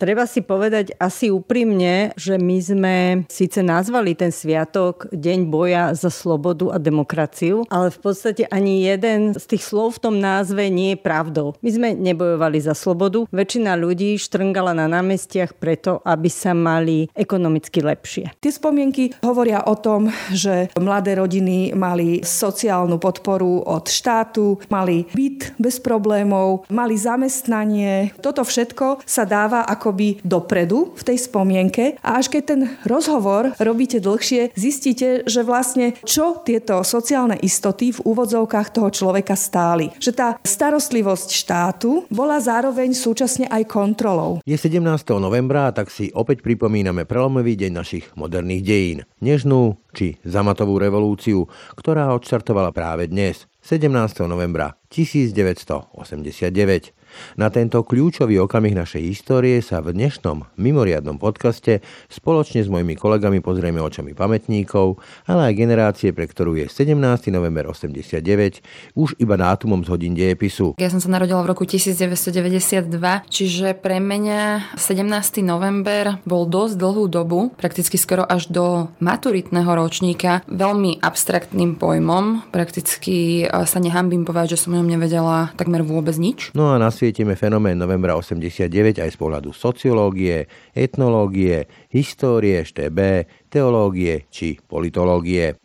Treba si povedať asi úprimne, že my sme síce nazvali ten sviatok Deň boja za slobodu a demokraciu, ale v podstate ani jeden z tých slov v tom názve nie je pravdou. My sme nebojovali za slobodu. Väčšina ľudí štrngala na námestiach preto, aby sa mali ekonomicky lepšie. Tie spomienky hovoria o tom, že mladé rodiny mali sociálnu podporu od štátu, mali byt bez problémov, mali zamestnanie. Toto všetko sa dáva ako akoby dopredu v tej spomienke a až keď ten rozhovor robíte dlhšie, zistíte, že vlastne čo tieto sociálne istoty v úvodzovkách toho človeka stáli. Že tá starostlivosť štátu bola zároveň súčasne aj kontrolou. Je 17. novembra, tak si opäť pripomíname prelomový deň našich moderných dejín. Nežnú či zamatovú revolúciu, ktorá odštartovala práve dnes, 17. novembra 1989. Na tento kľúčový okamih našej histórie sa v dnešnom mimoriadnom podcaste spoločne s mojimi kolegami pozrieme očami pamätníkov, ale aj generácie, pre ktorú je 17. november 89 už iba dátumom z hodín dejepisu. Ja som sa narodila v roku 1992, čiže pre mňa 17. november bol dosť dlhú dobu, prakticky skoro až do maturitného ročníka, veľmi abstraktným pojmom. Prakticky sa nehambím povedať, že som o ňom nevedela takmer vôbec nič. No a na zasvietime fenomén novembra 89 aj z pohľadu sociológie, etnológie, histórie, štB, teológie či politológie.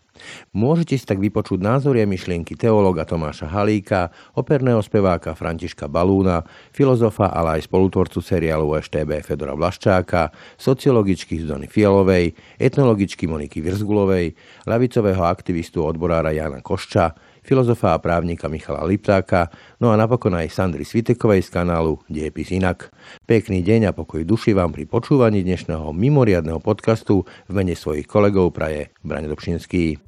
Môžete si tak vypočuť názory a myšlienky teológa Tomáša Halíka, operného speváka Františka Balúna, filozofa, ale aj spolutvorcu seriálu ŠTB Fedora Vlaščáka, sociologičky Zuzany Fialovej, etnologičky Moniky Virzgulovej, lavicového aktivistu odborára Jana Košča, filozofa a právnika Michala Liptáka, no a napokon aj Sandry Svitekovej z kanálu Diepis inak. Pekný deň a pokoj duši vám pri počúvaní dnešného mimoriadného podcastu v mene svojich kolegov praje Brane Dobšinský.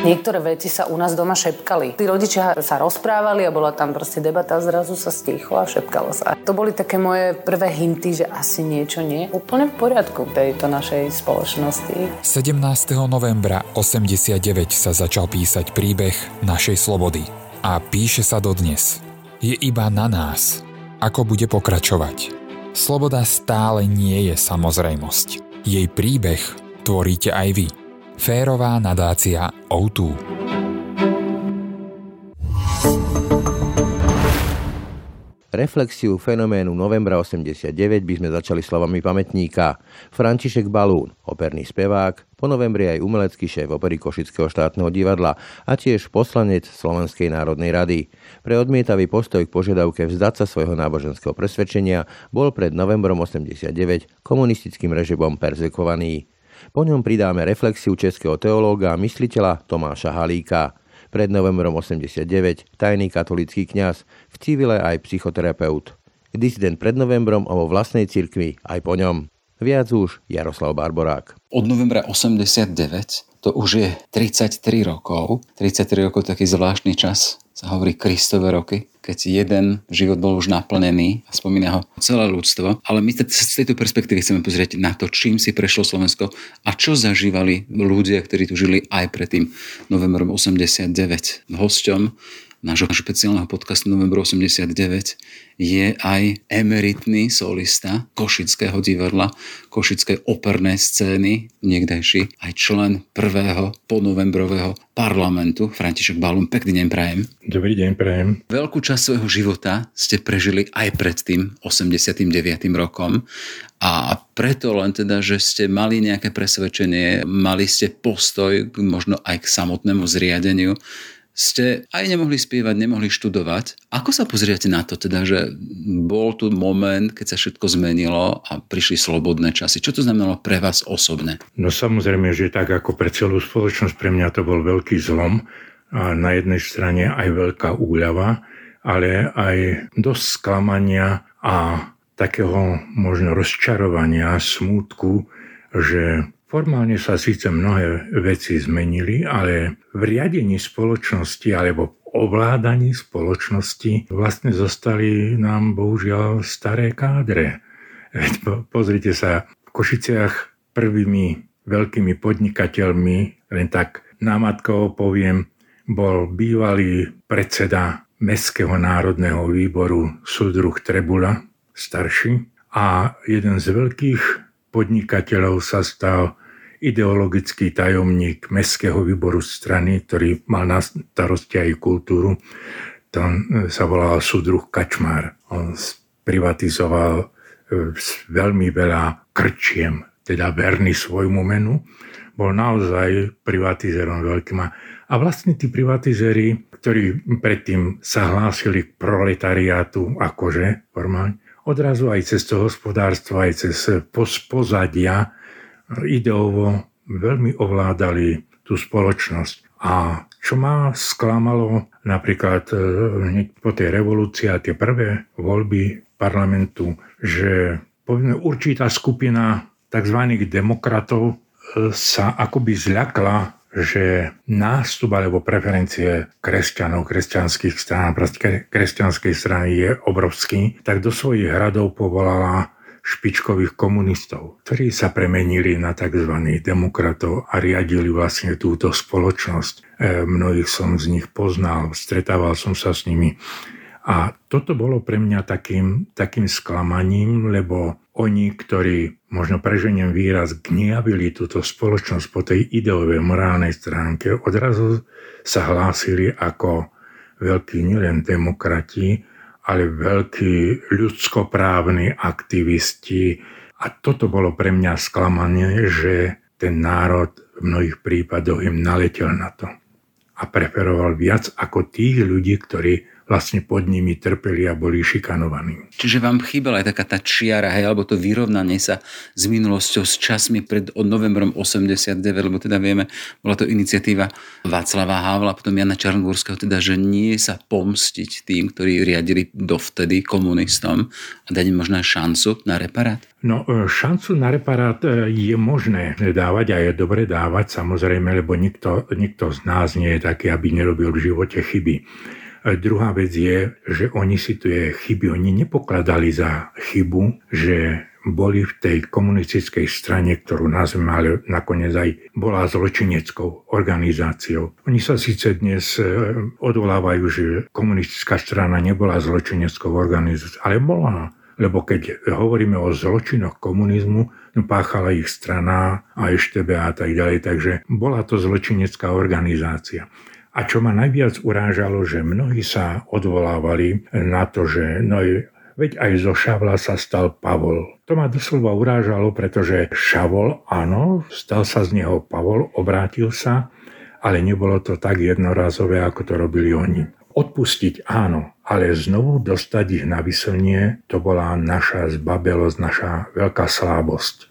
Niektoré veci sa u nás doma šepkali. Tí rodičia sa rozprávali a bola tam proste debata zrazu sa stichlo a šepkalo sa. To boli také moje prvé hinty, že asi niečo nie úplne v poriadku tejto našej spoločnosti. 17. novembra 89 sa začal písať príbeh našej slobody. A píše sa dodnes. Je iba na nás, ako bude pokračovať. Sloboda stále nie je samozrejmosť. Jej príbeh tvoríte aj vy. Férová nadácia O2. Reflexiu fenoménu novembra 89 by sme začali slovami pamätníka. František Balún, operný spevák, po novembri aj umelecký šéf opery Košického štátneho divadla a tiež poslanec Slovenskej národnej rady. Pre odmietavý postoj k požiadavke vzdať sa svojho náboženského presvedčenia bol pred novembrom 89 komunistickým režimom perzekovaný. Po ňom pridáme reflexiu českého teológa a mysliteľa Tomáša Halíka. Pred novembrom 89 tajný katolický kňaz, v civile aj psychoterapeut. Disident pred novembrom o vlastnej cirkvi aj po ňom. Viac už Jaroslav Barborák. Od novembra 89 to už je 33 rokov. 33 rokov taký zvláštny čas, sa hovorí Kristové roky, keď jeden život bol už naplnený a spomína ho celé ľudstvo. Ale my z tejto perspektívy chceme pozrieť na to, čím si prešlo Slovensko a čo zažívali ľudia, ktorí tu žili aj pred tým novembrom 89. Hosťom nášho špeciálneho podcastu Novembro 89 je aj emeritný solista Košického divadla, Košickej opernej scény, niekdajší aj člen prvého ponovembrového parlamentu, František Balum. Pekný deň prajem. Dobrý deň prajem. Veľkú časť svojho života ste prežili aj pred tým 89. rokom a preto len teda, že ste mali nejaké presvedčenie, mali ste postoj možno aj k samotnému zriadeniu ste aj nemohli spievať, nemohli študovať. Ako sa pozriete na to, teda, že bol tu moment, keď sa všetko zmenilo a prišli slobodné časy? Čo to znamenalo pre vás osobne? No samozrejme, že tak ako pre celú spoločnosť, pre mňa to bol veľký zlom. A na jednej strane aj veľká úľava, ale aj dosť sklamania a takého možno rozčarovania, smútku, že Formálne sa síce mnohé veci zmenili, ale v riadení spoločnosti alebo ovládaní spoločnosti vlastne zostali nám bohužiaľ staré kádre. Veď pozrite sa, v Košiciach prvými veľkými podnikateľmi, len tak námatkovo poviem, bol bývalý predseda Mestského národného výboru súdruh Trebula, starší. A jeden z veľkých podnikateľov sa stal ideologický tajomník Mestského výboru strany, ktorý mal na starosti aj kultúru. Tam sa volal súdruh Kačmár. On privatizoval e, veľmi veľa krčiem, teda verný svojmu menu. Bol naozaj privatizerom veľkým. A vlastne tí privatizéri, ktorí predtým sa hlásili k proletariátu, akože formálne, odrazu aj cez to hospodárstvo, aj cez pozadia ideovo veľmi ovládali tú spoločnosť. A čo ma sklamalo napríklad e, po tej revolúcii a tie prvé voľby parlamentu, že povedzme určitá skupina tzv. demokratov e, sa akoby zľakla že nástup alebo preferencie kresťanov, kresťanských strán, kresťanskej strany je obrovský, tak do svojich hradov povolala špičkových komunistov, ktorí sa premenili na tzv. demokratov a riadili vlastne túto spoločnosť. E, mnohých som z nich poznal, stretával som sa s nimi. A toto bolo pre mňa takým, takým sklamaním, lebo oni, ktorí, možno preženiem výraz, gniavili túto spoločnosť po tej ideovej morálnej stránke, odrazu sa hlásili ako veľkí nielen demokrati, ale veľkí ľudskoprávni aktivisti. A toto bolo pre mňa sklamanie, že ten národ v mnohých prípadoch im naletel na to. A preferoval viac ako tých ľudí, ktorí vlastne pod nimi trpeli a boli šikanovaní. Čiže vám chýbala aj taká tá čiara, hej, alebo to vyrovnanie sa s minulosťou, s časmi pred od novembrom 89, lebo teda vieme, bola to iniciatíva Václava Havla, potom Jana Čarnogórského, teda, že nie sa pomstiť tým, ktorí riadili dovtedy komunistom a dať im možná šancu na reparát? No, e, šancu na reparát e, je možné dávať a je dobre dávať, samozrejme, lebo nikto, nikto z nás nie je taký, aby nerobil v živote chyby. Druhá vec je, že oni si tie chyby, oni nepokladali za chybu, že boli v tej komunistickej strane, ktorú nazveme nakoniec aj bola zločineckou organizáciou. Oni sa síce dnes e, odvolávajú, že komunistická strana nebola zločineckou organizáciou, ale bola. Lebo keď hovoríme o zločinoch komunizmu, no páchala ich strana a ešte a tak ďalej, takže bola to zločinecká organizácia. A čo ma najviac urážalo, že mnohí sa odvolávali na to, že no, veď aj zo Šavla sa stal Pavol. To ma doslova urážalo, pretože Šavol, áno, stal sa z neho Pavol, obrátil sa, ale nebolo to tak jednorazové, ako to robili oni. Odpustiť áno, ale znovu dostať ich na vyslnie, to bola naša zbabelosť, naša veľká slábosť.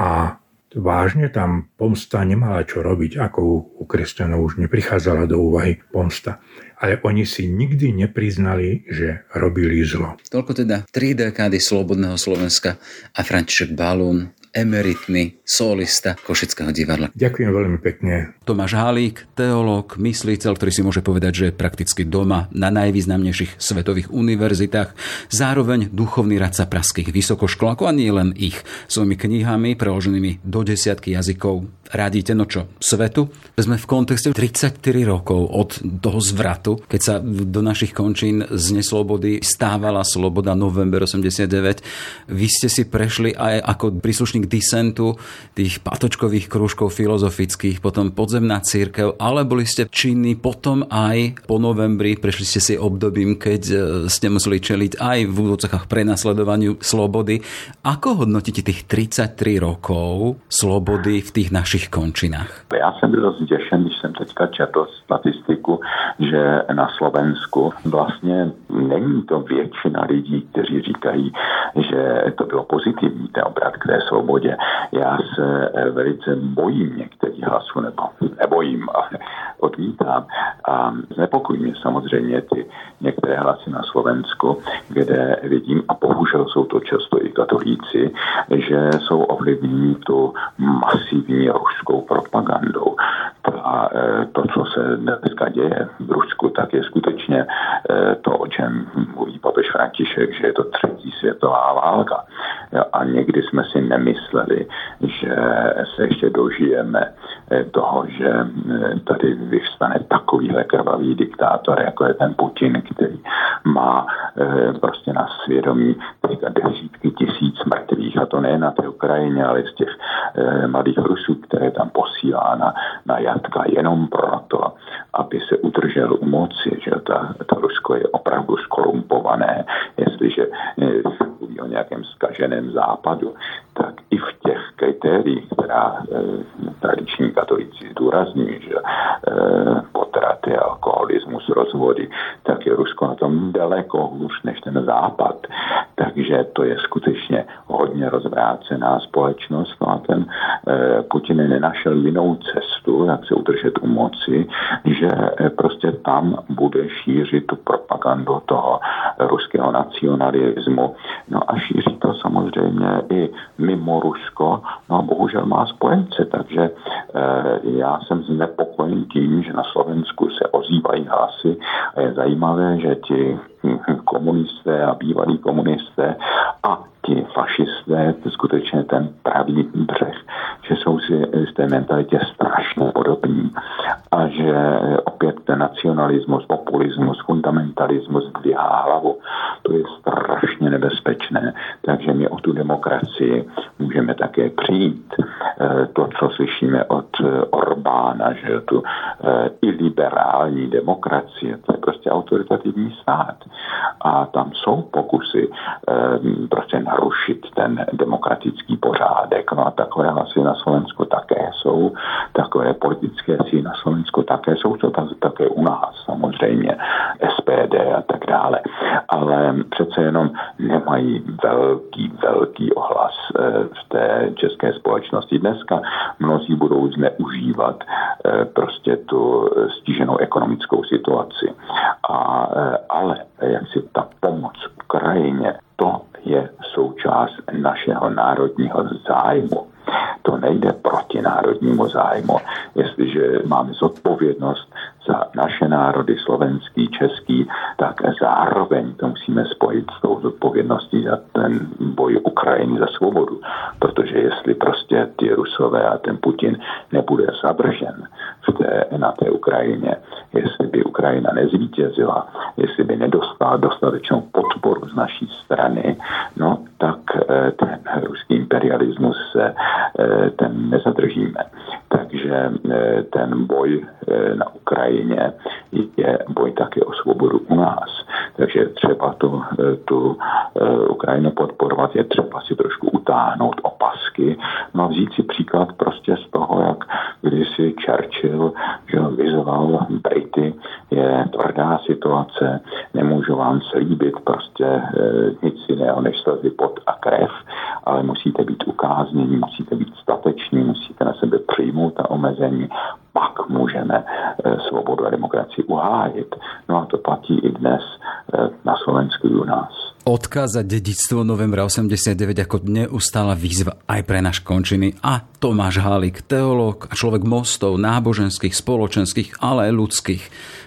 A vážne tam pomsta nemala čo robiť, ako u, kresťanov už neprichádzala do úvahy pomsta. Ale oni si nikdy nepriznali, že robili zlo. Toľko teda tri dekády Slobodného Slovenska a František Balún emeritný solista Košického divadla. Ďakujem veľmi pekne. Tomáš Hálík, teológ, mysliteľ, ktorý si môže povedať, že je prakticky doma na najvýznamnejších svetových univerzitách, zároveň duchovný radca praských vysokoškolák a nie len ich. Svojimi knihami, preloženými do desiatky jazykov, radíte no čo, svetu? Sme v kontexte 34 rokov od toho zvratu, keď sa do našich končín z neslobody stávala sloboda november 89. Vy ste si prešli aj ako príslušný účastník disentu, tých patočkových krúžkov filozofických, potom podzemná církev, ale boli ste činní potom aj po novembri, prešli ste si obdobím, keď e, ste museli čeliť aj v úvodzokách prenasledovaniu slobody. Ako hodnotíte tých 33 rokov slobody v tých našich končinách? Já jsem byl zděšen, když jsem teďka četl statistiku, že na Slovensku vlastně není to většina lidí, kteří říkají, že to bylo pozitivní, ten obrat k té svobodě svobodě. Já se eh, velice bojím některých hlasů, nebo nebojím, ale odmítám. A znepokojí mě samozřejmě ty některé hlasy na Slovensku, kde vidím, a bohužel jsou to často i katolíci, že jsou ovlivněni tu masivní ruskou propagandou. A to, co se dneska děje v Rusku, tak je skutečně to, o čem mluví papež František, že je to třetí světová válka. A někdy jsme si nemysleli, že se ještě dožijeme toho, že tady vyvstane takovýhle krvavý diktátor, jako je ten Putin, který má prostě na svědomí teďka desítky tisíc mrtvých, a to nejen na té Ukrajině, ale z těch mladých Rusů, které tam posílá na, na jatka jenom proto, aby se udržel u moci, že ta, ta Rusko je opravdu skorumpované, jestliže mluví o nějakém skaženém západu, tak i v těch kritériích, která e, tradiční katolíci zdůrazňují, že e, potraty, alkoholismus, rozvody, tak je Rusko na tom daleko hůř než ten západ. Takže to je skutečně hodně rozvrácená společnost. No a ten e, Putin nenašel jinou cestu, jak se udržet u moci, že e, prostě tam bude šířit tu propagandu toho ruského nacionalismu. No a šíří to samozřejmě i mimo Rusko, no a bohužel má spojence, takže e, já jsem znepokojen tím, že na Slovensku se ozývají hlasy a je zajímavé, že ti komunisté a bývalí komunisté a ti fašisté, to skutečně ten pravý břeh, že jsou si z té mentalitě strašně podobní a že opět ten nacionalismus, populismus, fundamentalismus dvíhá hlavu. To je strašně nebezpečné, takže my o tu demokracii můžeme také přijít. E, to, co slyšíme od Orbána, že tu e, iliberální demokracie, to je prostě autoritativní stát. A tam jsou pokusy e, prostě narušit ten demokratický pořádek. No a takové hlasy na Slovensku také jsou, takové politické síly na Slovensku také jsou, to také u nás samozřejmě, SPD a tak dále. Ale přece jenom nemají velký, velký ohlas eh, v té české společnosti. Dneska mnozí budou zneužívat eh, prostě tu stíženou ekonomickou situaci. A, eh, ale jak si ta pomoc Ukrajině, to je součást našeho národního zájmu. To nejde proti národnímu zájmu. Jestliže máme zodpovědnost za naše národy, slovenský, český, tak zároveň to musíme spojit s tou zodpovědností za ten boj Ukrajiny za svobodu. Protože jestli prostě ty Rusové a ten Putin nebude zabržen v té, na té Ukrajině, jestli by Ukrajina nezvítězila, jestli by nedostala dostatečnou podporu z naší strany, no tak eh, ten ruský imperialismus se eh, ten nezadržíme. Takže eh, ten boj na Ukrajině je boj také o svobodu u nás. Takže třeba tu, tu Ukrajinu podporovat, je třeba si trošku utáhnout opasky, no a vzít si příklad prostě z toho, jak když si Churchill že vyzval Brity, je tvrdá situace, nemůžu vám slíbit prostě e, nic jiného než slzy pot a krev, ale musíte být ukáznění, musíte být stateční, musíte na sebe přijmout ta omezení, pak můžeme e, svobodu a demokracii uhájit. No a to platí i dnes e, na Slovensku u nás odkázať dedictvo novembra 89 ako neustála výzva aj pre náš končiny a Tomáš Hálik, teológ a človek mostov, náboženských, spoločenských, ale aj ľudských.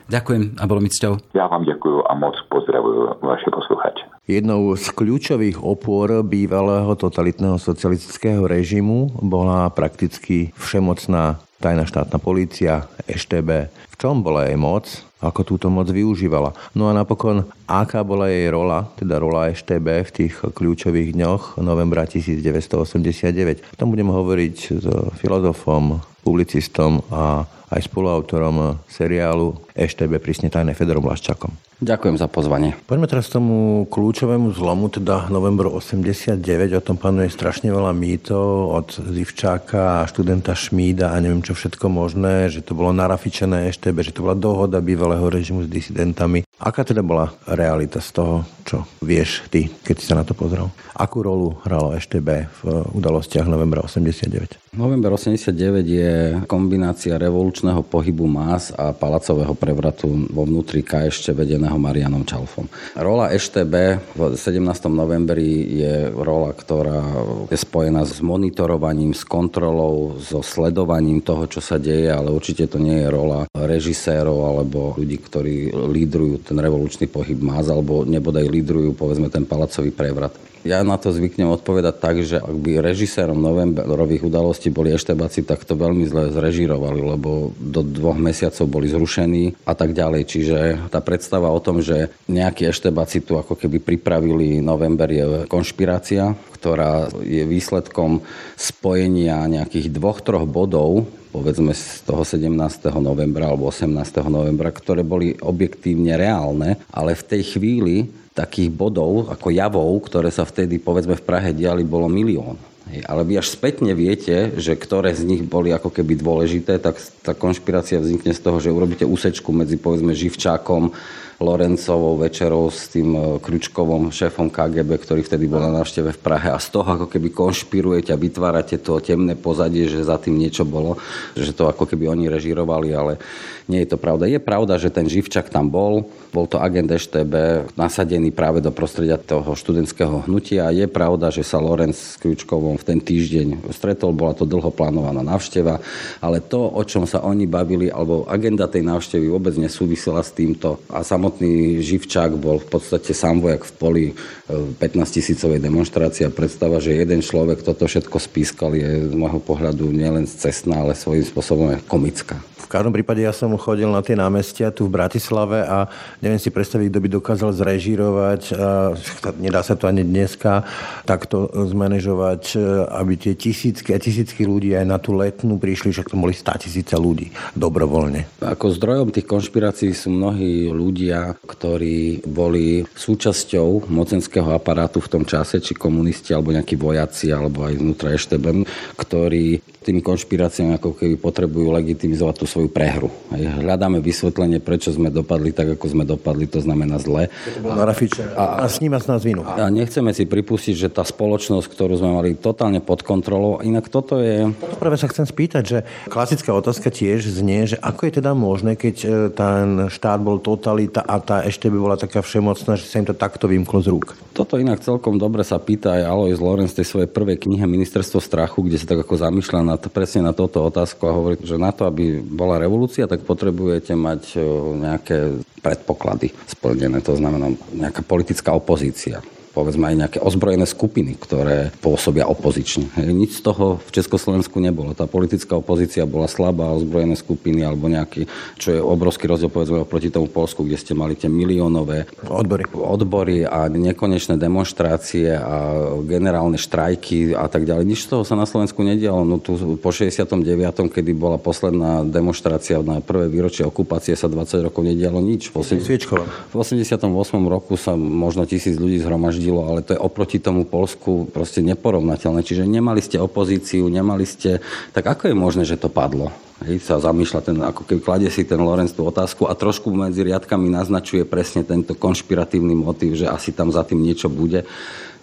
Ďakujem a bolo mi cťou. Ja vám ďakujem a moc pozdravujem vaše posluchače. Jednou z kľúčových opôr bývalého totalitného socialistického režimu bola prakticky všemocná tajná štátna polícia, EŠTB. V čom bola jej moc? Ako túto moc využívala? No a napokon, aká bola jej rola, teda rola EŠTB v tých kľúčových dňoch novembra 1989? O tom budem hovoriť s filozofom, publicistom a aj spoluautorom seriálu EŠTB prísne tajné Fedorom Laščakom. Ďakujem za pozvanie. Poďme teraz k tomu kľúčovému zlomu, teda novembru 89. O tom panuje strašne veľa mýtov od Zivčáka študenta Šmída a neviem čo všetko možné, že to bolo narafičené EŠTB, že to bola dohoda bývalého režimu s disidentami Aká teda bola realita z toho, čo vieš ty, keď si sa na to pozrel? Akú rolu hralo EŠTB v udalostiach novembra 89? November 89 je kombinácia revolučného pohybu más a palacového prevratu vo vnútri KŠČ vedeného Marianom Čalfom. Rola EŠTB v 17. novembri je rola, ktorá je spojená s monitorovaním, s kontrolou, so sledovaním toho, čo sa deje, ale určite to nie je rola režisérov alebo ľudí, ktorí lídrujú ten revolučný pohyb más alebo nebodaj lídrujú povedzme ten palacový prevrat. Ja na to zvyknem odpovedať tak, že ak by režisérom novemberových udalostí boli eštebáci, tak to veľmi zle zrežirovali, lebo do dvoch mesiacov boli zrušení a tak ďalej. Čiže tá predstava o tom, že nejakí eštebáci tu ako keby pripravili november je konšpirácia, ktorá je výsledkom spojenia nejakých dvoch, troch bodov, povedzme z toho 17. novembra alebo 18. novembra, ktoré boli objektívne reálne, ale v tej chvíli takých bodov, ako javov, ktoré sa vtedy povedzme v Prahe diali, bolo milión. Ale vy až spätne viete, že ktoré z nich boli ako keby dôležité, tak tá konšpirácia vznikne z toho, že urobíte úsečku medzi povedzme Živčákom, Lorencovou večerou s tým e, Kručkovom šéfom KGB, ktorý vtedy bol na návšteve v Prahe a z toho ako keby konšpirujete a vytvárate to temné pozadie, že za tým niečo bolo, že to ako keby oni režirovali, ale nie je to pravda. Je pravda, že ten Živčak tam bol, bol to agent EŠTB nasadený práve do prostredia toho študentského hnutia. Je pravda, že sa Lorenz s Kručkovom v ten týždeň stretol, bola to dlho plánovaná návšteva, ale to, o čom sa oni bavili, alebo agenda tej návštevy vôbec nesúvisela s týmto a samotný Živčák bol v podstate sám vojak v poli 15 e, tisícovej demonstrácie a predstava, že jeden človek toto všetko spískal je z môjho pohľadu nielen cestná, ale svojím spôsobom aj komická. V každom prípade ja som chodil na tie námestia tu v Bratislave a neviem si predstaviť, kto by dokázal zrežírovať, nedá sa to ani dneska, takto zmanéžovať, aby tie tisícky a tisícky ľudí aj na tú letnú prišli, že to boli 100 tisíce ľudí dobrovoľne. Ako zdrojom tých konšpirácií sú mnohí ľudia, ktorí boli súčasťou mocenského aparátu v tom čase, či komunisti, alebo nejakí vojaci, alebo aj vnútra Ešteben, ktorí tými konšpiráciami ako keby potrebujú legitimizovať tú svoju prehru. Hľadáme vysvetlenie, prečo sme dopadli tak, ako sme dopadli, to znamená zle. A, a, a sníma z nás vinu. A nechceme si pripustiť, že tá spoločnosť, ktorú sme mali totálne pod kontrolou, inak toto je... Práve sa chcem spýtať, že klasická otázka tiež znie, že ako je teda možné, keď e, ten štát bol totalita a tá ešte by bola taká všemocná, že sa im to takto vymklo z rúk. Toto inak celkom dobre sa pýta aj Alois Lorenz tej svojej prvej knihe Ministerstvo strachu, kde sa tak ako zamýšľa na to, presne na toto otázku a hovorí, že na to, aby bola revolúcia, tak potrebujete mať nejaké predpoklady splnené. To znamená nejaká politická opozícia povedzme aj nejaké ozbrojené skupiny, ktoré pôsobia opozične. Nič z toho v Československu nebolo. Tá politická opozícia bola slabá, ozbrojené skupiny alebo nejaký, čo je obrovský rozdiel povedzme oproti tomu Polsku, kde ste mali tie miliónové odbory, odbory a nekonečné demonstrácie a generálne štrajky a tak ďalej. Nič z toho sa na Slovensku nedialo. No tu po 69., kedy bola posledná demonstrácia na prvé výročie okupácie, sa 20 rokov nedialo nič. V 88. roku sa možno tisíc ľudí zhromaždilo vraždilo, ale to je oproti tomu Polsku proste neporovnateľné. Čiže nemali ste opozíciu, nemali ste... Tak ako je možné, že to padlo? Hej, sa zamýšľa ten, ako keby kladie si ten Lorenz tú otázku a trošku medzi riadkami naznačuje presne tento konšpiratívny motív, že asi tam za tým niečo bude.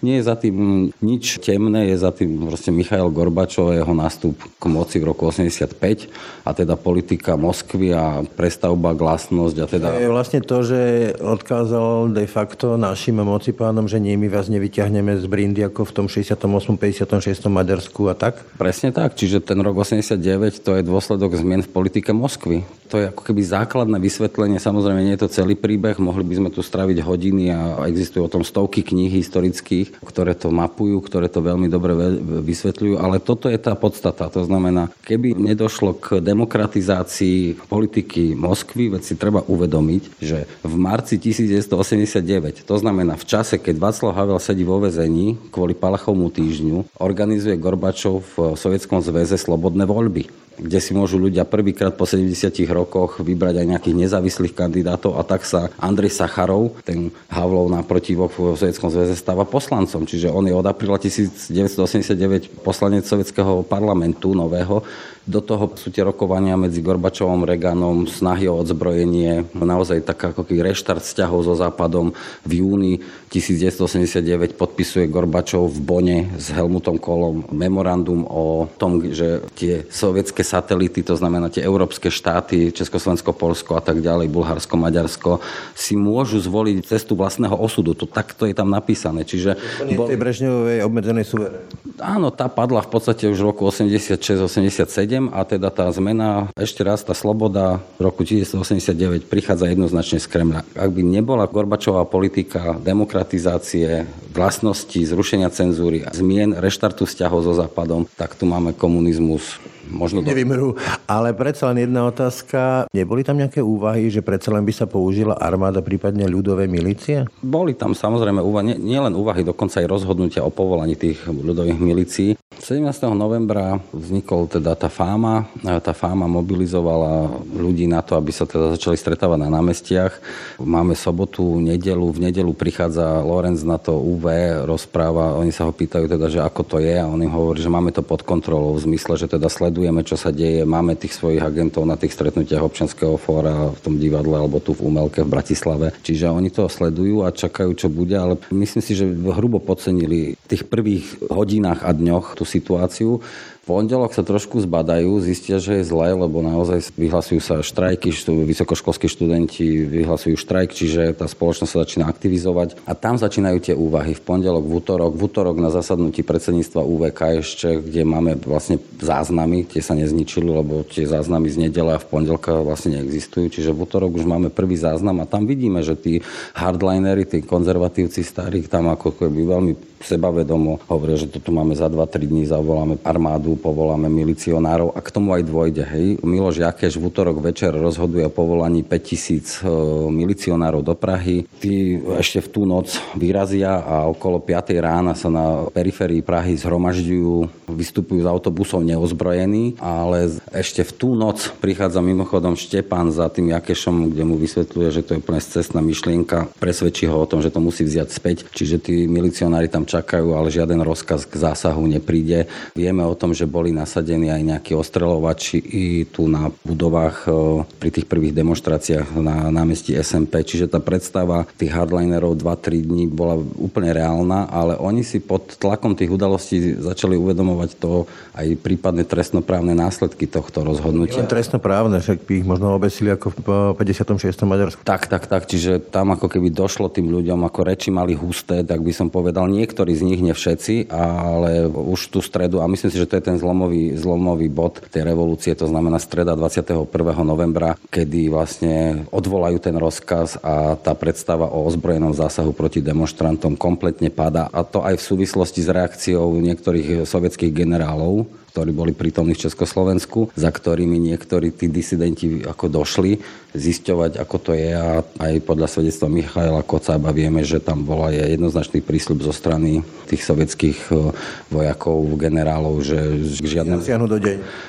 Nie je za tým nič temné, je za tým proste Michail Gorbačov a jeho nástup k moci v roku 85 a teda politika Moskvy a prestavba, glasnosť a teda... Je vlastne to, že odkázal de facto našim pánom, že nie my vás nevyťahneme z brindy ako v tom 68. 56. Maďarsku a tak? Presne tak, čiže ten rok 89 to je dôsledok zmien v politike Moskvy. To je ako keby základné vysvetlenie, samozrejme nie je to celý príbeh, mohli by sme tu straviť hodiny a existujú o tom stovky kníh historických, ktoré to mapujú, ktoré to veľmi dobre vysvetľujú, ale toto je tá podstata. To znamená, keby nedošlo k demokratizácii politiky Moskvy, veď si treba uvedomiť, že v marci 1989, to znamená v čase, keď Václav Havel sedí vo vezení kvôli Palachovmu týždňu, organizuje Gorbačov v Sovietskom zväze slobodné voľby kde si môžu ľudia prvýkrát po 70 rokoch vybrať aj nejakých nezávislých kandidátov a tak sa Andrej Sacharov, ten Havlov naprotivok v Sovjetskom zväze, stáva poslancom. Čiže on je od apríla 1989 poslanec Sovietskeho parlamentu nového, Do toho sú tie rokovania medzi Gorbačovom, Reganom, snahy o odzbrojenie, naozaj taká ako reštart vzťahov so Západom. V júni 1989 podpisuje Gorbačov v Bone s Helmutom Kolom memorandum o tom, že tie sovietské satelity, to znamená tie európske štáty, Československo, Polsko a tak ďalej, Bulharsko, Maďarsko, si môžu zvoliť cestu vlastného osudu. To takto je tam napísané. Čiže bol... tej Brežňovej obmedzenej suverénnej. Áno, tá padla v podstate už v roku 86-87 a teda tá zmena, ešte raz tá sloboda v roku 1989 prichádza jednoznačne z Kremľa. Ak by nebola Gorbačová politika demokratizácie, vlastnosti, zrušenia cenzúry, zmien, reštartu vzťahov so Západom, tak tu máme komunizmus možno... Nevymrú. Ale predsa len jedna otázka. Neboli tam nejaké úvahy, že predsa len by sa použila armáda, prípadne ľudové milície? Boli tam samozrejme úvahy, nielen úvahy, dokonca aj rozhodnutia o povolaní tých ľudových milícií. 17. novembra vznikol teda tá fáma. Tá fáma mobilizovala ľudí na to, aby sa teda začali stretávať na námestiach. Máme sobotu, nedelu. V nedelu prichádza Lorenz na to UV, rozpráva. Oni sa ho pýtajú teda, že ako to je a on im hovorí, že máme to pod kontrolou v zmysle, že teda sledujeme, čo sa deje. Máme tých svojich agentov na tých stretnutiach občanského fóra v tom divadle alebo tu v Umelke v Bratislave. Čiže oni to sledujú a čakajú, čo bude, ale myslím si, že hrubo podcenili v tých prvých hodinách a dňoch tú situáciu pondelok sa trošku zbadajú, zistia, že je zle, lebo naozaj vyhlasujú sa štrajky, štú, vysokoškolskí študenti vyhlasujú štrajk, čiže tá spoločnosť sa začína aktivizovať a tam začínajú tie úvahy. V pondelok, v útorok, v útorok na zasadnutí predsedníctva UVK ešte, kde máme vlastne záznamy, tie sa nezničili, lebo tie záznamy z nedele a v pondelka vlastne neexistujú, čiže v útorok už máme prvý záznam a tam vidíme, že tí hardlinery, tí konzervatívci starí, tam ako keby veľmi sebavedomo hovoria, že toto máme za 2-3 dní, zavoláme armádu, povoláme milicionárov a k tomu aj dôjde. Hej. Miloš Jakeš v útorok večer rozhoduje o povolaní 5000 e, milicionárov do Prahy. Tí ešte v tú noc vyrazia a okolo 5 rána sa na periférii Prahy zhromažďujú, vystupujú z autobusov neozbrojení, ale ešte v tú noc prichádza mimochodom Štepan za tým Jakešom, kde mu vysvetľuje, že to je úplne cestná myšlienka, presvedčí ho o tom, že to musí vziať späť. Čiže tí milicionári tam čakajú, ale žiaden rozkaz k zásahu nepríde. Vieme o tom, že boli nasadení aj nejakí ostreľovači i tu na budovách e, pri tých prvých demonstráciách na námestí SMP. Čiže tá predstava tých hardlinerov 2-3 dní bola úplne reálna, ale oni si pod tlakom tých udalostí začali uvedomovať to aj prípadne trestnoprávne následky tohto rozhodnutia. Nie trestnoprávne, však by ich možno obesili ako v 56. Maďarsku. Tak, tak, tak. Čiže tam ako keby došlo tým ľuďom, ako reči mali husté, tak by som povedal, niektorí z nich, nie všetci, ale už tú stredu, a myslím si, že to je ten zlomový, zlomový bod tej revolúcie, to znamená streda 21. novembra, kedy vlastne odvolajú ten rozkaz a tá predstava o ozbrojenom zásahu proti demonstrantom kompletne pada a to aj v súvislosti s reakciou niektorých sovietských generálov, ktorí boli prítomní v Československu, za ktorými niektorí tí disidenti ako došli zisťovať, ako to je. A aj podľa svedectva Michaela Kocába vieme, že tam bola aj jednoznačný prísľub zo strany tých sovietských e, vojakov, generálov, že k žiadnemu,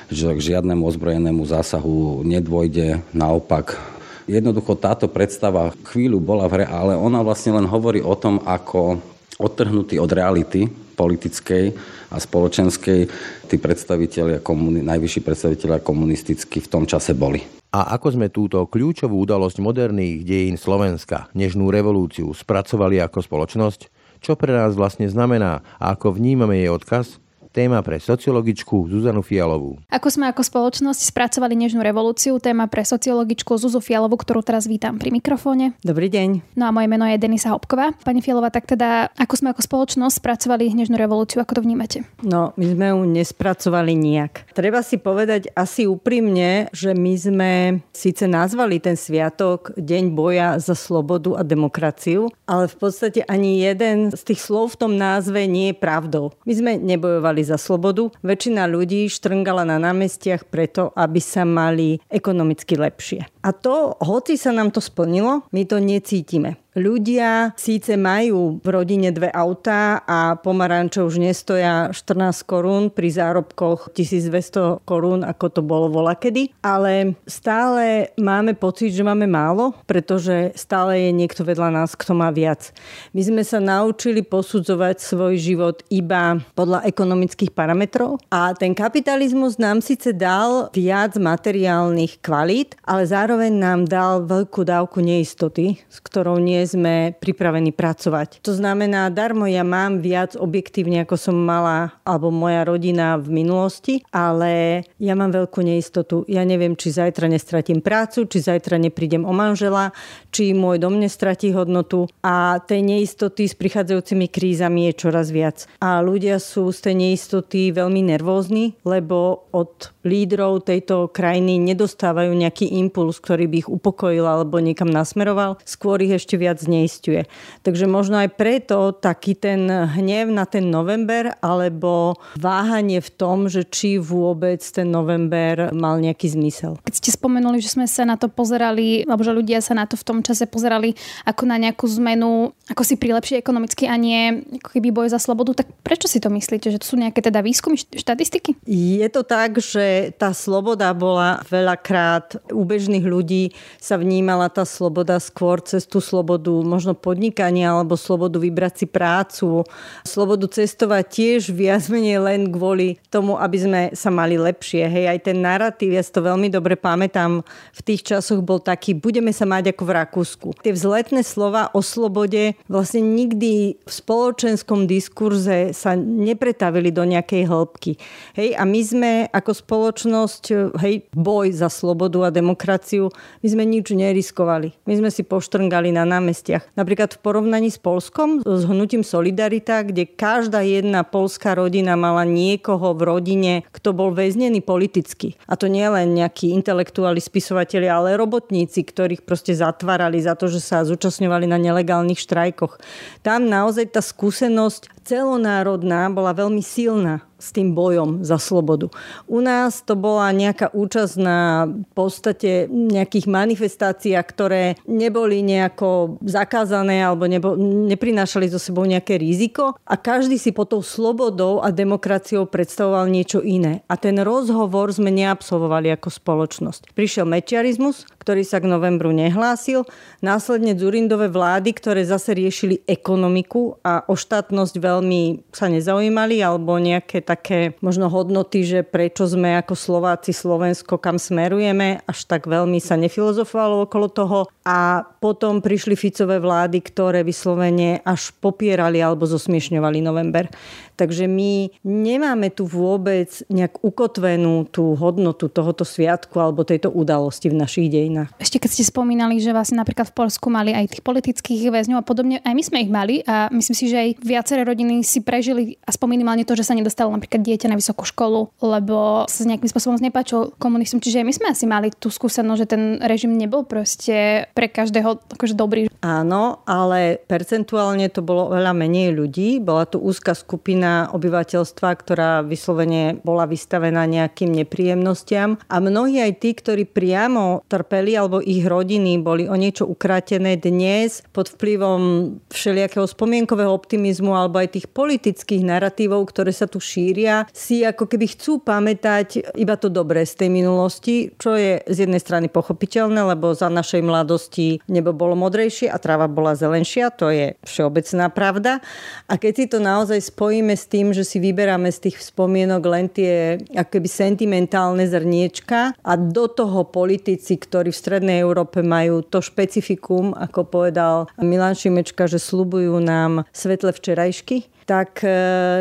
že k žiadnemu ozbrojenému zásahu nedôjde, naopak Jednoducho táto predstava chvíľu bola v hre, ale ona vlastne len hovorí o tom, ako odtrhnutý od reality politickej a spoločenskej tí predstaviteľia, komuni- najvyšší predstaviteľia komunistickí v tom čase boli. A ako sme túto kľúčovú udalosť moderných dejín Slovenska, nežnú revolúciu, spracovali ako spoločnosť? Čo pre nás vlastne znamená a ako vnímame jej odkaz? Téma pre sociologičku Zuzanu Fialovú. Ako sme ako spoločnosť spracovali Nežnú revolúciu, téma pre sociologičku Zuzu Fialovú, ktorú teraz vítam pri mikrofóne. Dobrý deň. No a moje meno je Denisa Hopková. Pani Fialová, tak teda, ako sme ako spoločnosť spracovali Nežnú revolúciu, ako to vnímate? No, my sme ju nespracovali nijak. Treba si povedať asi úprimne, že my sme síce nazvali ten sviatok Deň boja za slobodu a demokraciu, ale v podstate ani jeden z tých slov v tom názve nie je pravdou. My sme nebojovali za slobodu. Väčšina ľudí štrngala na námestiach preto, aby sa mali ekonomicky lepšie. A to, hoci sa nám to splnilo, my to necítime. Ľudia síce majú v rodine dve autá a pomaranče už nestoja 14 korún pri zárobkoch 1200 korún, ako to bolo volakedy, ale stále máme pocit, že máme málo, pretože stále je niekto vedľa nás, kto má viac. My sme sa naučili posudzovať svoj život iba podľa ekonomických parametrov a ten kapitalizmus nám síce dal viac materiálnych kvalít, ale zároveň nám dal veľkú dávku neistoty, s ktorou nie sme pripravení pracovať. To znamená, darmo ja mám viac objektívne, ako som mala, alebo moja rodina v minulosti, ale ja mám veľkú neistotu. Ja neviem, či zajtra nestratím prácu, či zajtra neprídem o manžela, či môj dom nestratí hodnotu a tej neistoty s prichádzajúcimi krízami je čoraz viac. A ľudia sú z tej neistoty veľmi nervózni, lebo od lídrov tejto krajiny nedostávajú nejaký impuls, ktorý by ich upokojil alebo niekam nasmeroval, skôr ich ešte viac zneistuje. Takže možno aj preto taký ten hnev na ten november alebo váhanie v tom, že či vôbec ten november mal nejaký zmysel. Keď ste spomenuli, že sme sa na to pozerali, alebo že ľudia sa na to v tom čase pozerali ako na nejakú zmenu, ako si prilepšie ekonomicky a nie ako keby boj za slobodu, tak prečo si to myslíte? Že to sú nejaké teda výskumy, štatistiky? Je to tak, že tá sloboda bola veľakrát u bežných ľudí sa vnímala tá sloboda skôr cez tú slobodu možno podnikania alebo slobodu vybrať si prácu, slobodu cestovať tiež viac menej len kvôli tomu, aby sme sa mali lepšie. Hej, aj ten narratív, ja si to veľmi dobre pamätám, v tých časoch bol taký, budeme sa mať ako v Rakúsku. Tie vzletné slova o slobode vlastne nikdy v spoločenskom diskurze sa nepretavili do nejakej hĺbky. Hej, a my sme ako spoločnosť, hej, boj za slobodu a demokraciu, my sme nič neriskovali. My sme si poštrngali na námestiach. Napríklad v porovnaní s Polskom, s hnutím Solidarita, kde každá jedna polská rodina mala niekoho v rodine, kto bol väznený politicky. A to nie len nejakí intelektuáli, spisovateľi, ale robotníci, ktorých proste zatvárali za to, že sa zúčastňovali na nelegálnych štrajkoch. Tam naozaj tá skúsenosť celonárodná bola veľmi silná s tým bojom za slobodu. U nás to bola nejaká účasť na podstate nejakých manifestáciách, ktoré neboli nejako zakázané alebo nebo, neprinášali so sebou nejaké riziko a každý si pod tou slobodou a demokraciou predstavoval niečo iné. A ten rozhovor sme neabsolvovali ako spoločnosť. Prišiel mečiarizmus, ktorý sa k novembru nehlásil, následne Zurindové vlády, ktoré zase riešili ekonomiku a o štátnosť veľmi sa nezaujímali alebo nejaké také možno hodnoty, že prečo sme ako Slováci Slovensko, kam smerujeme, až tak veľmi sa nefilozofovalo okolo toho. A potom prišli Ficové vlády, ktoré vyslovene až popierali alebo zosmiešňovali november. Takže my nemáme tu vôbec nejak ukotvenú tú hodnotu tohoto sviatku alebo tejto udalosti v našich dejinách. Ešte keď ste spomínali, že vlastne napríklad v Polsku mali aj tých politických väzňov a podobne, aj my sme ich mali a myslím si, že aj viaceré rodiny si prežili aspoň minimálne to, že sa nedostalo napríklad dieťa na vysokú školu, lebo sa nejakým spôsobom znepáčil komunistom. Čiže my sme asi mali tú skúsenosť, že ten režim nebol proste pre každého akože dobrý. Áno, ale percentuálne to bolo veľa menej ľudí. Bola tu úzka skupina skupina obyvateľstva, ktorá vyslovene bola vystavená nejakým nepríjemnostiam a mnohí aj tí, ktorí priamo trpeli alebo ich rodiny boli o niečo ukrátené dnes pod vplyvom všelijakého spomienkového optimizmu alebo aj tých politických narratívov, ktoré sa tu šíria, si ako keby chcú pamätať iba to dobré z tej minulosti, čo je z jednej strany pochopiteľné, lebo za našej mladosti nebo bolo modrejšie a tráva bola zelenšia, to je všeobecná pravda. A keď si to naozaj spojíme s tým, že si vyberáme z tých spomienok len tie akoby sentimentálne zrniečka. A do toho politici, ktorí v Strednej Európe majú to špecifikum, ako povedal Milan Šimečka, že slubujú nám svetle včerajšky, tak e,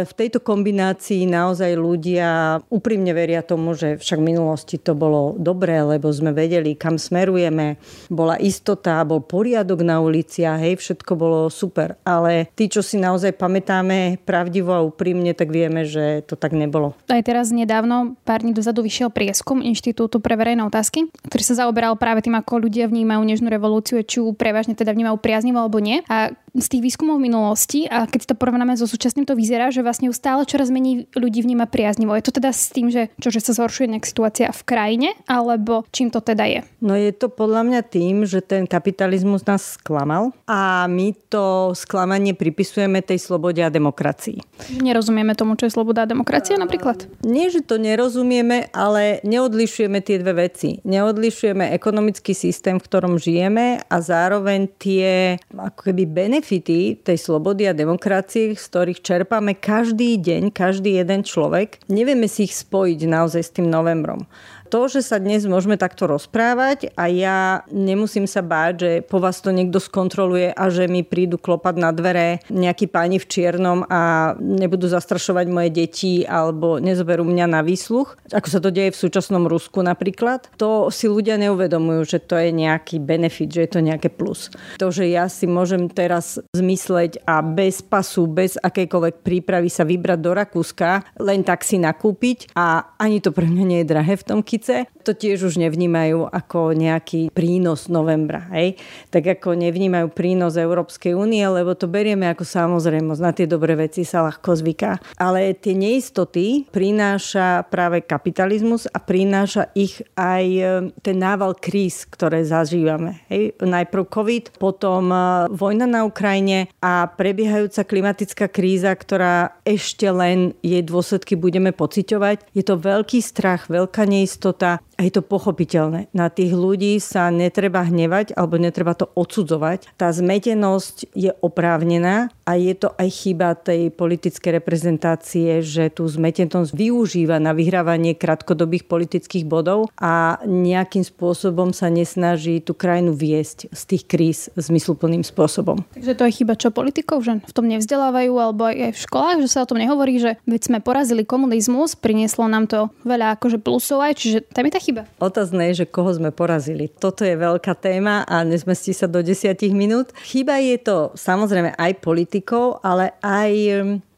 v tejto kombinácii naozaj ľudia úprimne veria tomu, že však v minulosti to bolo dobré, lebo sme vedeli, kam smerujeme, bola istota, bol poriadok na uliciach, hej, všetko bolo super. Ale tí, čo si naozaj pamätáme pravdivo a úprimne, tak vieme, že to tak nebolo. Aj teraz nedávno, pár dní dozadu, vyšiel prieskum Inštitútu pre verejné otázky, ktorý sa zaoberal práve tým, ako ľudia vnímajú nežnú revolúciu, či ju prevažne teda vnímajú priaznivo alebo nie. A z tých výskumov minulosti a keď to porovnáme so súčasným, to vyzerá, že vlastne stále čoraz menej ľudí vníma priaznivo. Je to teda s tým, že, čo, že sa zhoršuje nejak situácia v krajine, alebo čím to teda je? No je to podľa mňa tým, že ten kapitalizmus nás sklamal a my to sklamanie pripisujeme tej slobode a demokracii. Nerozumieme tomu, čo je sloboda a demokracia napríklad? Nie, že to nerozumieme, ale neodlišujeme tie dve veci. Neodlišujeme ekonomický systém, v ktorom žijeme a zároveň tie ako keby benefity tej slobody a demokracie, z ktorých čerpáme každý deň, každý jeden človek. Nevieme si ich spojiť naozaj s tým novembrom to, že sa dnes môžeme takto rozprávať a ja nemusím sa báť, že po vás to niekto skontroluje a že mi prídu klopať na dvere nejakí páni v čiernom a nebudú zastrašovať moje deti alebo nezoberú mňa na výsluch, ako sa to deje v súčasnom Rusku napríklad, to si ľudia neuvedomujú, že to je nejaký benefit, že je to nejaké plus. To, že ja si môžem teraz zmysleť a bez pasu, bez akejkoľvek prípravy sa vybrať do Rakúska, len tak si nakúpiť a ani to pre mňa nie je drahé v tom kit tisíce, to tiež už nevnímajú ako nejaký prínos novembra. Hej? Tak ako nevnímajú prínos Európskej únie, lebo to berieme ako samozrejmosť. Na tie dobré veci sa ľahko zvyká. Ale tie neistoty prináša práve kapitalizmus a prináša ich aj e, ten nával kríz, ktoré zažívame. Hej? Najprv COVID, potom e, vojna na Ukrajine a prebiehajúca klimatická kríza, ktorá ešte len jej dôsledky budeme pociťovať. Je to veľký strach, veľká neistota istota a je to pochopiteľné. Na tých ľudí sa netreba hnevať alebo netreba to odsudzovať. Tá zmetenosť je oprávnená a je to aj chyba tej politickej reprezentácie, že tú zmetenosť využíva na vyhrávanie krátkodobých politických bodov a nejakým spôsobom sa nesnaží tú krajinu viesť z tých kríz zmysluplným spôsobom. Takže to je chyba čo politikov, že v tom nevzdelávajú alebo aj v školách, že sa o tom nehovorí, že veď sme porazili komunizmus, prinieslo nám to veľa akože plusov aj, čiže tam je tá chyba. Otázne je, že koho sme porazili. Toto je veľká téma a nezmestí sa do desiatich minút. Chyba je to samozrejme aj politikov, ale aj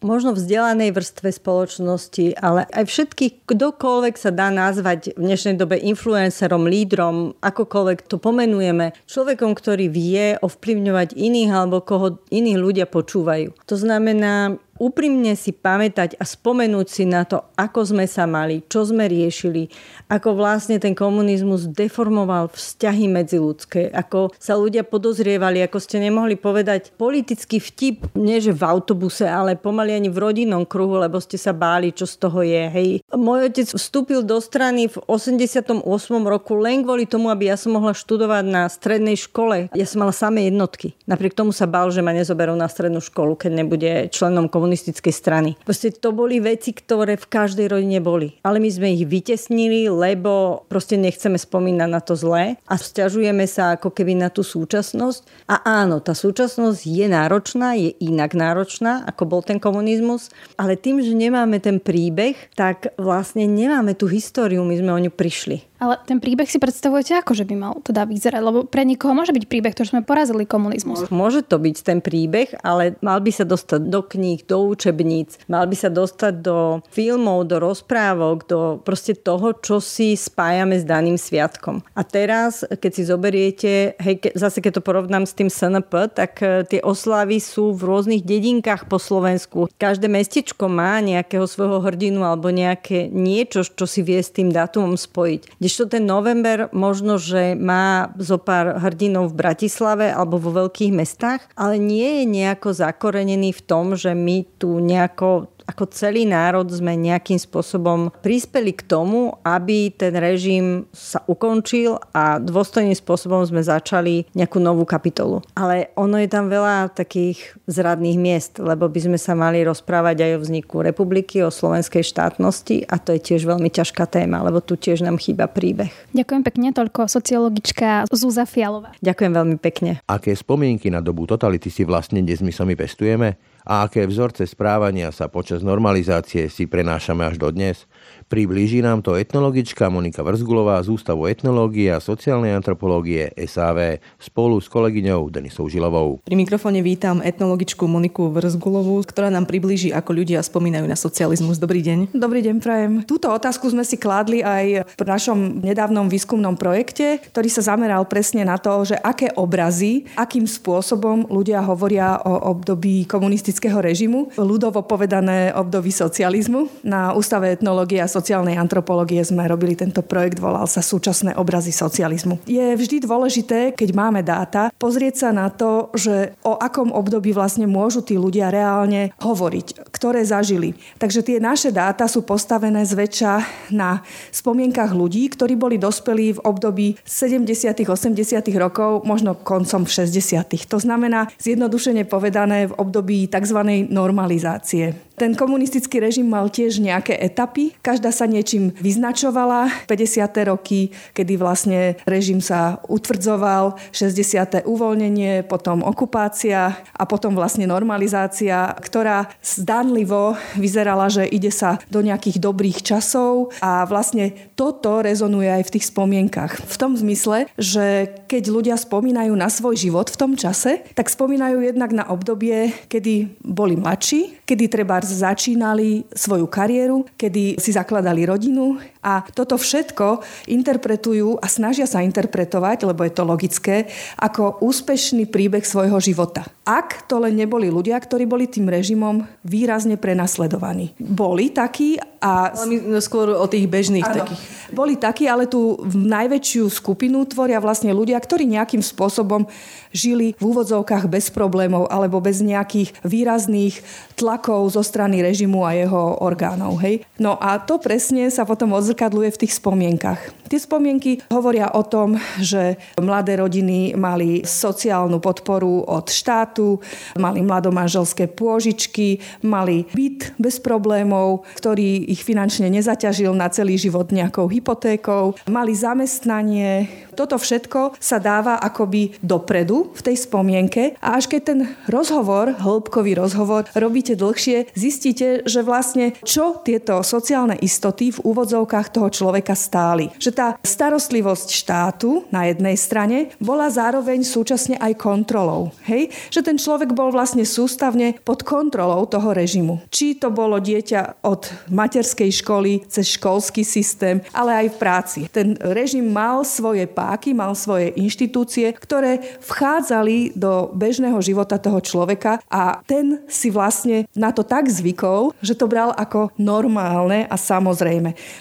možno vzdelanej vrstve spoločnosti, ale aj všetkých, kdokoľvek sa dá nazvať v dnešnej dobe influencerom, lídrom, akokoľvek to pomenujeme, človekom, ktorý vie ovplyvňovať iných alebo koho iní ľudia počúvajú. To znamená, úprimne si pamätať a spomenúť si na to, ako sme sa mali, čo sme riešili, ako vlastne ten komunizmus deformoval vzťahy medziludské, ako sa ľudia podozrievali, ako ste nemohli povedať politický vtip, nie že v autobuse, ale pomaly ani v rodinnom kruhu, lebo ste sa báli, čo z toho je. Hej. Môj otec vstúpil do strany v 88. roku len kvôli tomu, aby ja som mohla študovať na strednej škole. Ja som mala samé jednotky. Napriek tomu sa bál, že ma nezoberú na strednú školu, keď nebude členom komunistickej strany. Proste to boli veci, ktoré v každej rodine boli. Ale my sme ich vytesnili, lebo proste nechceme spomínať na to zlé a stiažujeme sa ako keby na tú súčasnosť. A áno, tá súčasnosť je náročná, je inak náročná, ako bol ten komunizmus komunizmus, ale tým, že nemáme ten príbeh, tak vlastne nemáme tú históriu, my sme o ňu prišli. Ale ten príbeh si predstavujete ako, že by mal teda vyzerať? Lebo pre niekoho môže byť príbeh, to, že sme porazili komunizmus. Môže to byť ten príbeh, ale mal by sa dostať do kníh, do učebníc, mal by sa dostať do filmov, do rozprávok, do proste toho, čo si spájame s daným sviatkom. A teraz, keď si zoberiete, hej, ke, zase keď to porovnám s tým SNP, tak e, tie oslavy sú v rôznych dedinkách po Slovensku. Každé mestečko má nejakého svojho hrdinu alebo nejaké niečo, čo si vie s tým dátumom spojiť Kdežto ten november možno, že má zo pár hrdinov v Bratislave alebo vo veľkých mestách, ale nie je nejako zakorenený v tom, že my tu nejako ako celý národ sme nejakým spôsobom prispeli k tomu, aby ten režim sa ukončil a dôstojným spôsobom sme začali nejakú novú kapitolu. Ale ono je tam veľa takých zradných miest, lebo by sme sa mali rozprávať aj o vzniku republiky, o slovenskej štátnosti a to je tiež veľmi ťažká téma, lebo tu tiež nám chýba príbeh. Ďakujem pekne, toľko sociologička Zúza Fialová. Ďakujem veľmi pekne. Aké spomienky na dobu totality si vlastne dnes my sami pestujeme? A aké vzorce správania sa počas normalizácie si prenášame až do dnes? Priblíži nám to etnologička Monika Vrzgulová z Ústavu etnológie a sociálnej antropológie SAV spolu s kolegyňou Denisou Žilovou. Pri mikrofóne vítam etnologičku Moniku Vrzgulovú, ktorá nám priblíži, ako ľudia spomínajú na socializmus. Dobrý deň. Dobrý deň, prajem. Túto otázku sme si kládli aj v našom nedávnom výskumnom projekte, ktorý sa zameral presne na to, že aké obrazy, akým spôsobom ľudia hovoria o období komunistického režimu, ľudovo povedané období socializmu. Na Ústave etnológie a sociálnej antropológie sme robili tento projekt, volal sa Súčasné obrazy socializmu. Je vždy dôležité, keď máme dáta, pozrieť sa na to, že o akom období vlastne môžu tí ľudia reálne hovoriť, ktoré zažili. Takže tie naše dáta sú postavené zväčša na spomienkach ľudí, ktorí boli dospelí v období 70. 80. rokov, možno koncom 60. To znamená, zjednodušene povedané, v období tzv. normalizácie. Ten komunistický režim mal tiež nejaké etapy. Každá sa niečím vyznačovala. 50. roky, kedy vlastne režim sa utvrdzoval, 60. uvoľnenie, potom okupácia a potom vlastne normalizácia, ktorá zdanlivo vyzerala, že ide sa do nejakých dobrých časov a vlastne toto rezonuje aj v tých spomienkach. V tom zmysle, že keď ľudia spomínajú na svoj život v tom čase, tak spomínajú jednak na obdobie, kedy boli mladší, kedy treba začínali svoju kariéru, kedy si zakladali rodinu a toto všetko interpretujú a snažia sa interpretovať, lebo je to logické, ako úspešný príbeh svojho života. Ak to len neboli ľudia, ktorí boli tým režimom výrazne prenasledovaní. Boli takí a... Ale my skôr o tých bežných ano, takých. Boli takí, ale tú najväčšiu skupinu tvoria vlastne ľudia, ktorí nejakým spôsobom žili v úvodzovkách bez problémov alebo bez nejakých výrazných tlakov zo strany režimu a jeho orgánov. Hej? No a to presne sa potom odzrkadluje v tých spomienkach. Tie spomienky hovoria o tom, že mladé rodiny mali sociálnu podporu od štátu, mali mladomanželské pôžičky, mali byt bez problémov, ktorý ich finančne nezaťažil na celý život nejakou hypotékou, mali zamestnanie. Toto všetko sa dáva akoby dopredu v tej spomienke a až keď ten rozhovor, hĺbkový rozhovor, robíte dlhšie, zistíte, že vlastne čo tieto sociálne istoty v úvodzovkách toho človeka stáli. Že tá starostlivosť štátu na jednej strane bola zároveň súčasne aj kontrolou. Hej? Že ten človek bol vlastne sústavne pod kontrolou toho režimu. Či to bolo dieťa od mater materskej školy, cez školský systém, ale aj v práci. Ten režim mal svoje páky, mal svoje inštitúcie, ktoré vchádzali do bežného života toho človeka a ten si vlastne na to tak zvykol, že to bral ako normálne a samozrejme.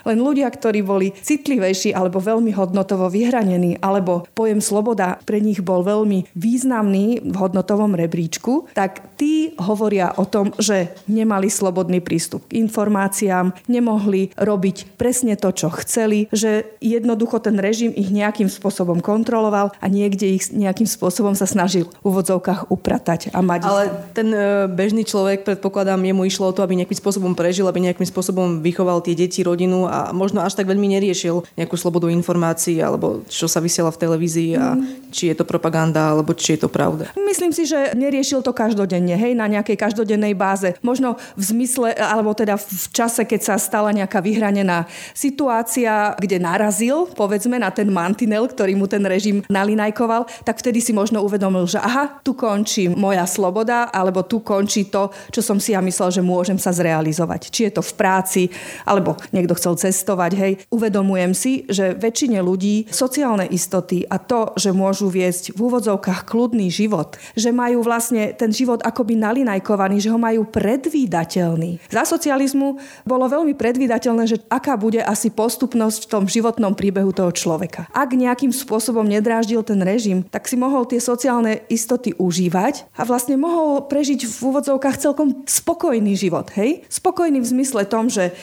Len ľudia, ktorí boli citlivejší alebo veľmi hodnotovo vyhranení, alebo pojem sloboda pre nich bol veľmi významný v hodnotovom rebríčku, tak tí hovoria o tom, že nemali slobodný prístup k informáciám, nemohli robiť presne to, čo chceli, že jednoducho ten režim ich nejakým spôsobom kontroloval a niekde ich nejakým spôsobom sa snažil v úvodzovkách upratať a mať. Ale ten e, bežný človek, predpokladám, jemu išlo o to, aby nejakým spôsobom prežil, aby nejakým spôsobom vychoval tie deti, rodinu a možno až tak veľmi neriešil nejakú slobodu informácií alebo čo sa vysiela v televízii a mm. či je to propaganda alebo či je to pravda. Myslím si, že neriešil to každodenne, hej, na nejakej každodennej báze. Možno v zmysle, alebo teda v čase, keď sa stala nejaká vyhranená situácia, kde narazil, povedzme, na ten mantinel, ktorý mu ten režim nalinajkoval, tak vtedy si možno uvedomil, že aha, tu končí moja sloboda, alebo tu končí to, čo som si ja myslel, že môžem sa zrealizovať. Či je to v práci, alebo niekto chcel cestovať, hej. Uvedomujem si, že väčšine ľudí sociálne istoty a to, že môžu viesť v úvodzovkách kľudný život, že majú vlastne ten život akoby nalinajkovaný, že ho majú predvídateľný. Za socializmu bolo veľmi predvídateľné, že aká bude asi postupnosť v tom životnom príbehu toho človeka. Ak nejakým spôsobom nedráždil ten režim, tak si mohol tie sociálne istoty užívať a vlastne mohol prežiť v úvodzovkách celkom spokojný život. Hej? Spokojný v zmysle tom, že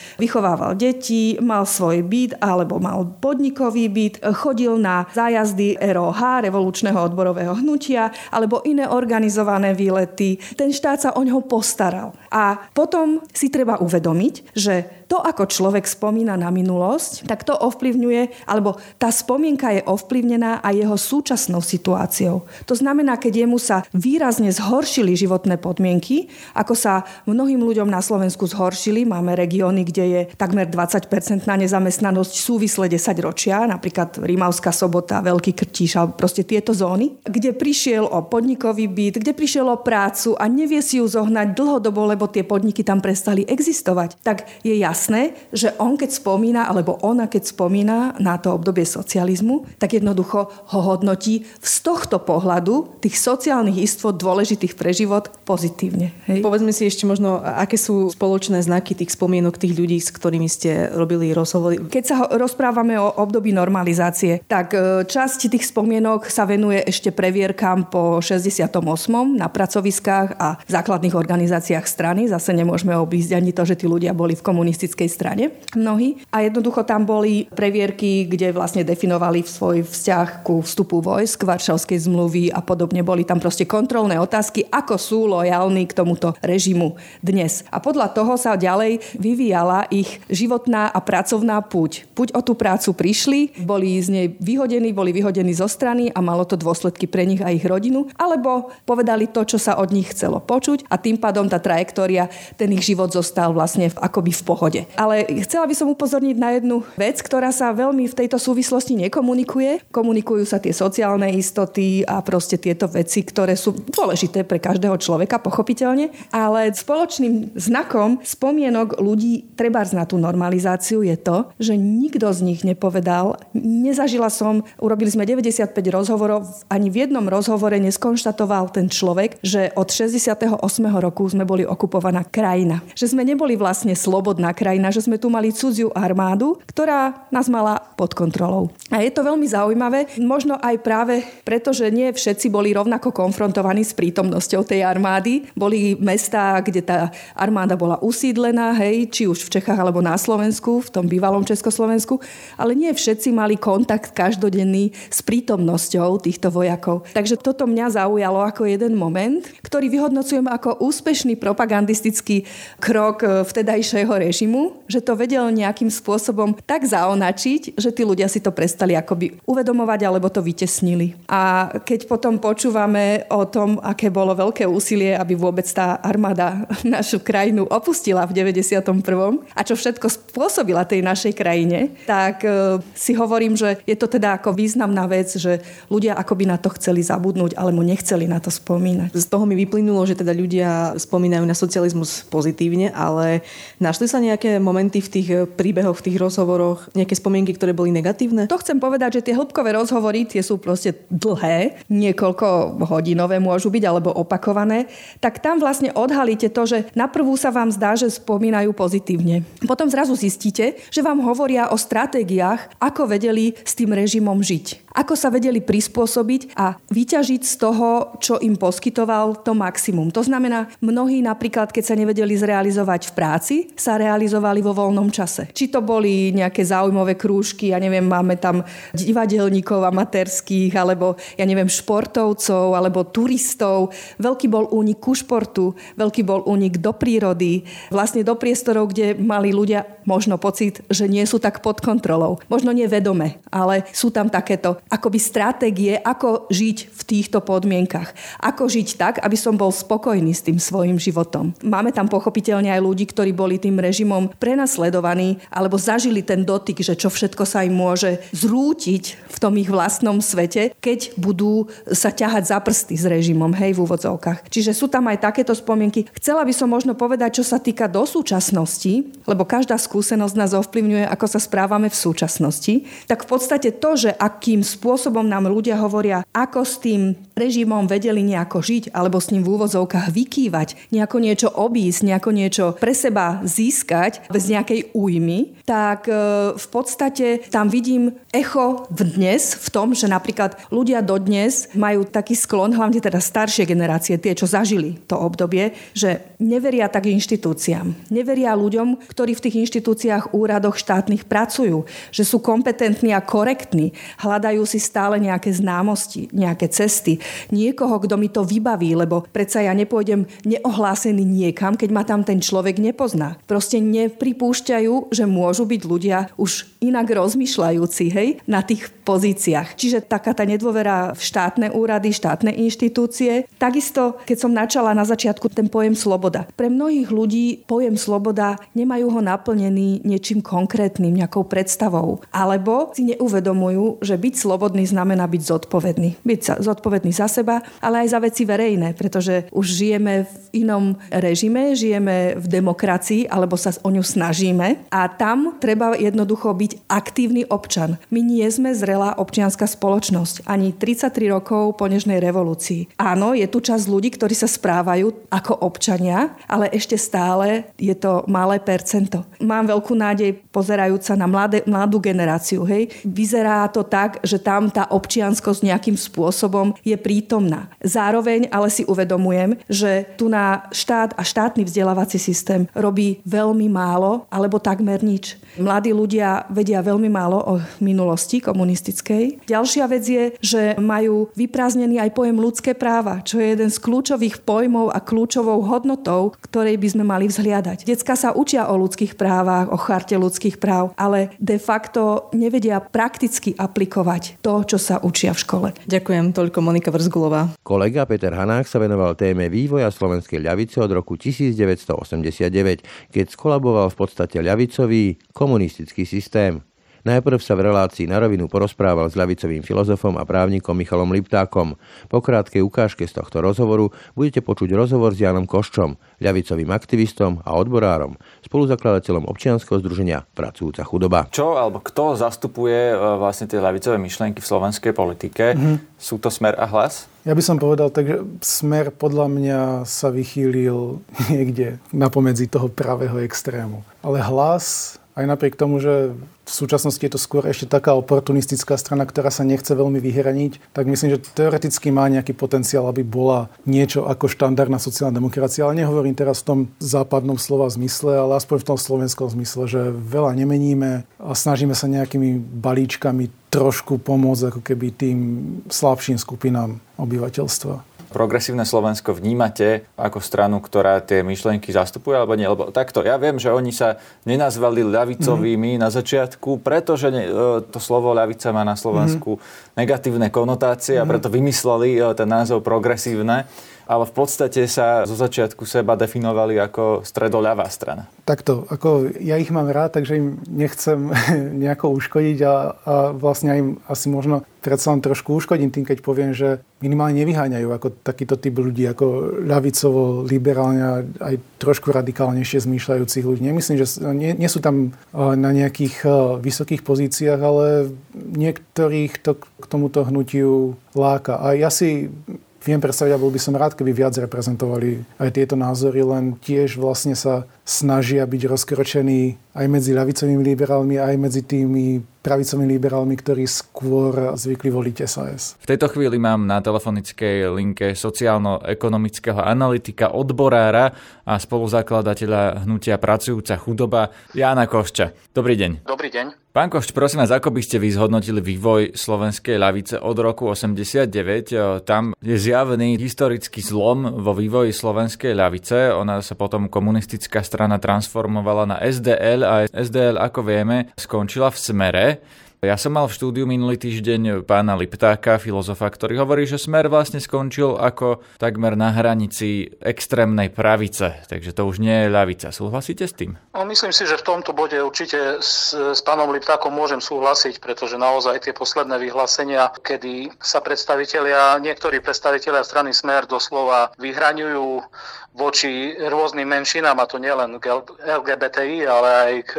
vychovával deti, mal svoj byt alebo mal podnikový byt, chodil na zájazdy ROH, revolučného odborového hnutia, alebo iné organizované výlety. Ten štát sa o ňoho postaral. A potom si treba uvedomiť, že to, ako človek spomína na minulosť, tak to ovplyvňuje, alebo tá spomienka je ovplyvnená aj jeho súčasnou situáciou. To znamená, keď jemu sa výrazne zhoršili životné podmienky, ako sa mnohým ľuďom na Slovensku zhoršili, máme regióny, kde je takmer 20% na nezamestnanosť súvisle 10 ročia, napríklad Rímavská sobota, Veľký Krtíš, alebo proste tieto zóny, kde prišiel o podnikový byt, kde prišiel o prácu a nevie si ju zohnať dlhodobo, lebo tie podniky tam prestali existovať, tak je jasné, jasné, že on keď spomína, alebo ona keď spomína na to obdobie socializmu, tak jednoducho ho hodnotí z tohto pohľadu tých sociálnych istôt dôležitých pre život pozitívne. Hej? Povedzme si ešte možno, aké sú spoločné znaky tých spomienok tých ľudí, s ktorými ste robili rozhovory. Keď sa rozprávame o období normalizácie, tak e, časť tých spomienok sa venuje ešte previerkám po 68. na pracoviskách a základných organizáciách strany. Zase nemôžeme obísť ani to, že tí ľudia boli v komunistických komunistickej strane mnohí. A jednoducho tam boli previerky, kde vlastne definovali svoj vzťah ku vstupu vojsk, Varšavskej zmluvy a podobne. Boli tam proste kontrolné otázky, ako sú lojálni k tomuto režimu dnes. A podľa toho sa ďalej vyvíjala ich životná a pracovná púť. Puť o tú prácu prišli, boli z nej vyhodení, boli vyhodení zo strany a malo to dôsledky pre nich a ich rodinu, alebo povedali to, čo sa od nich chcelo počuť a tým pádom tá trajektória, ten ich život zostal vlastne akoby v pohode bude. Ale chcela by som upozorniť na jednu vec, ktorá sa veľmi v tejto súvislosti nekomunikuje. Komunikujú sa tie sociálne istoty a proste tieto veci, ktoré sú dôležité pre každého človeka, pochopiteľne. Ale spoločným znakom spomienok ľudí treba na tú normalizáciu je to, že nikto z nich nepovedal, nezažila som, urobili sme 95 rozhovorov, ani v jednom rozhovore neskonštatoval ten človek, že od 68. roku sme boli okupovaná krajina. Že sme neboli vlastne slobodná krajina že sme tu mali cudziu armádu, ktorá nás mala pod kontrolou. A je to veľmi zaujímavé, možno aj práve preto, že nie všetci boli rovnako konfrontovaní s prítomnosťou tej armády. Boli mestá, kde tá armáda bola usídlená, hej, či už v Čechách alebo na Slovensku, v tom bývalom Československu, ale nie všetci mali kontakt každodenný s prítomnosťou týchto vojakov. Takže toto mňa zaujalo ako jeden moment, ktorý vyhodnocujem ako úspešný propagandistický krok e, vtedajšieho režimu, že to vedel nejakým spôsobom tak zaonačiť, že tí ľudia si to prestali akoby uvedomovať alebo to vytesnili. A keď potom počúvame o tom, aké bolo veľké úsilie, aby vôbec tá armáda našu krajinu opustila v 91. a čo všetko spôsobila tej našej krajine, tak e, si hovorím, že je to teda ako významná vec, že ľudia akoby na to chceli zabudnúť, alebo nechceli na to spomínať. Z toho mi vyplynulo, že teda ľudia spomínajú na socializmus pozitívne, ale našli sa nejaké momenty v tých eh, príbehoch, v tých rozhovoroch, nejaké spomienky, ktoré boli negatívne? To chcem povedať, že tie hĺbkové rozhovory, tie sú proste dlhé, niekoľko hodinové môžu byť, alebo opakované, tak tam vlastne odhalíte to, že na prvú sa vám zdá, že spomínajú pozitívne. Potom zrazu zistíte, že vám hovoria o stratégiách, ako vedeli s tým režimom žiť. Ako sa vedeli prispôsobiť a vyťažiť z toho, čo im poskytoval to maximum. To znamená, mnohí napríklad, keď sa nevedeli zrealizovať v práci, sa realizovali organizovali vo voľnom čase. Či to boli nejaké zaujímavé krúžky, ja neviem, máme tam divadelníkov amatérských, alebo ja neviem, športovcov, alebo turistov. Veľký bol únik ku športu, veľký bol únik do prírody, vlastne do priestorov, kde mali ľudia možno pocit, že nie sú tak pod kontrolou. Možno nevedome, ale sú tam takéto akoby stratégie, ako žiť v týchto podmienkach. Ako žiť tak, aby som bol spokojný s tým svojim životom. Máme tam pochopiteľne aj ľudí, ktorí boli tým režimom prenasledovaní alebo zažili ten dotyk, že čo všetko sa im môže zrútiť v tom ich vlastnom svete, keď budú sa ťahať za prsty s režimom, hej, v úvodzovkách. Čiže sú tam aj takéto spomienky. Chcela by som možno povedať, čo sa týka do súčasnosti, lebo každá skúsenosť nás ovplyvňuje, ako sa správame v súčasnosti, tak v podstate to, že akým spôsobom nám ľudia hovoria, ako s tým režimom vedeli nejako žiť, alebo s ním v úvodzovkách vykývať, nejako niečo obísť, nejako niečo pre seba získať bez nejakej újmy, tak e, v podstate tam vidím echo v dnes v tom, že napríklad ľudia dodnes majú taký sklon, hlavne teda staršie generácie, tie, čo zažili to obdobie, že neveria tak inštitúciám. Neveria ľuďom, ktorí v tých inštitúciách, úradoch štátnych pracujú, že sú kompetentní a korektní, hľadajú si stále nejaké známosti, nejaké cesty, niekoho, kto mi to vybaví, lebo predsa ja nepôjdem neohlásený niekam, keď ma tam ten človek nepozná. Proste nepripúšťajú, že môžu byť ľudia už inak rozmýšľajúci hej, na tých pozíciách. Čiže taká tá nedôvera v štátne úrady, štátne inštitúcie. Takisto, keď som načala na začiatku ten pojem sloboda. Pre mnohých ľudí pojem sloboda nemajú ho naplnený niečím konkrétnym, nejakou predstavou. Alebo si neuvedomujú, že byť slobodný znamená byť zodpovedný. Byť zodpovedný za seba, ale aj za veci verejné, pretože už žijeme v inom režime, žijeme v demokracii, alebo sa o ňu snažíme a tam treba jednoducho byť aktívny občan. My nie sme zrelá občianská spoločnosť, ani 33 rokov po nežnej revolúcii. Áno, je tu časť ľudí, ktorí sa správajú ako občania, ale ešte stále je to malé percento. Mám veľkú nádej pozerajúca na mladé, mladú generáciu. Hej. Vyzerá to tak, že tam tá občianskosť nejakým spôsobom je prítomná. Zároveň ale si uvedomujem, že tu na štát a štátny vzdelávací systém robí veľmi málo alebo takmer nič. Mladí ľudia vedia veľmi málo o minulosti komunistickej. Ďalšia vec je, že majú vyprázdnený aj pojem ľudské práva, čo je jeden z kľúčových pojmov a kľúčovou hodnotou, ktorej by sme mali vzhliadať. Decka sa učia o ľudských právach, o charte ľudských práv, ale de facto nevedia prakticky aplikovať to, čo sa učia v škole. Ďakujem, toľko Monika Vrzgulová. Kolega Peter Hanák sa venoval téme vývoja slovenskej ľavice od roku 1989, keď skolaboval v podstate ľavicový komunistický systém. Najprv sa v relácii na rovinu porozprával s ľavicovým filozofom a právnikom Michalom Liptákom. Po krátkej ukážke z tohto rozhovoru budete počuť rozhovor s Janom Koščom, ľavicovým aktivistom a odborárom, spoluzakladateľom občianskeho združenia Pracujúca chudoba. Čo alebo kto zastupuje e, vlastne tie ľavicové myšlienky v slovenskej politike? Mm-hmm. Sú to smer a hlas? Ja by som povedal tak, že smer podľa mňa sa vychýlil niekde napomedzi toho pravého extrému. Ale hlas aj napriek tomu, že v súčasnosti je to skôr ešte taká oportunistická strana, ktorá sa nechce veľmi vyhraniť, tak myslím, že teoreticky má nejaký potenciál, aby bola niečo ako štandardná sociálna demokracia. Ale nehovorím teraz v tom západnom slova zmysle, ale aspoň v tom slovenskom zmysle, že veľa nemeníme a snažíme sa nejakými balíčkami trošku pomôcť ako keby tým slabším skupinám obyvateľstva progresívne Slovensko vnímate ako stranu, ktorá tie myšlienky zastupuje, alebo nie? Lebo takto, ja viem, že oni sa nenazvali ľavicovými mm. na začiatku, pretože ne, e, to slovo ľavica má na Slovensku mm. negatívne konotácie mm. a mhm. preto vymysleli e, ten názov progresívne ale v podstate sa zo začiatku seba definovali ako stredoľavá strana. Takto, ako ja ich mám rád, takže im nechcem nejako uškodiť a, a vlastne im asi možno predsa len trošku uškodím tým, keď poviem, že minimálne nevyháňajú ako takýto typ ľudí, ako ľavicovo, liberálne aj trošku radikálnejšie zmýšľajúcich ľudí. Nemyslím, že nie, nie sú tam na nejakých vysokých pozíciách, ale niektorých to k tomuto hnutiu láka. A ja si viem predstaviť a bol by som rád, keby viac reprezentovali aj tieto názory, len tiež vlastne sa snažia byť rozkročení aj medzi ľavicovými liberálmi, aj medzi tými pravicovými liberálmi, ktorí skôr zvykli voliť SAS. V tejto chvíli mám na telefonickej linke sociálno-ekonomického analytika, odborára a spoluzakladateľa hnutia Pracujúca chudoba Jána Košča. Dobrý deň. Dobrý deň. Pán Košč, prosím vás, ako by ste vy zhodnotili vývoj slovenskej ľavice od roku 89? Tam je zjavný historický zlom vo vývoji slovenskej ľavice. Ona sa potom komunistická strana transformovala na SDL a SDL, ako vieme, skončila v smere. Ja som mal v štúdiu minulý týždeň pána Liptáka, filozofa, ktorý hovorí, že smer vlastne skončil ako takmer na hranici extrémnej pravice, takže to už nie je ľavica. Súhlasíte s tým? No, myslím si, že v tomto bode určite s, s pánom Liptákom môžem súhlasiť, pretože naozaj tie posledné vyhlásenia, kedy sa predstavitelia, niektorí predstavitelia strany Smer doslova vyhraňujú voči rôznym menšinám, a to nielen k LGBTI, ale aj k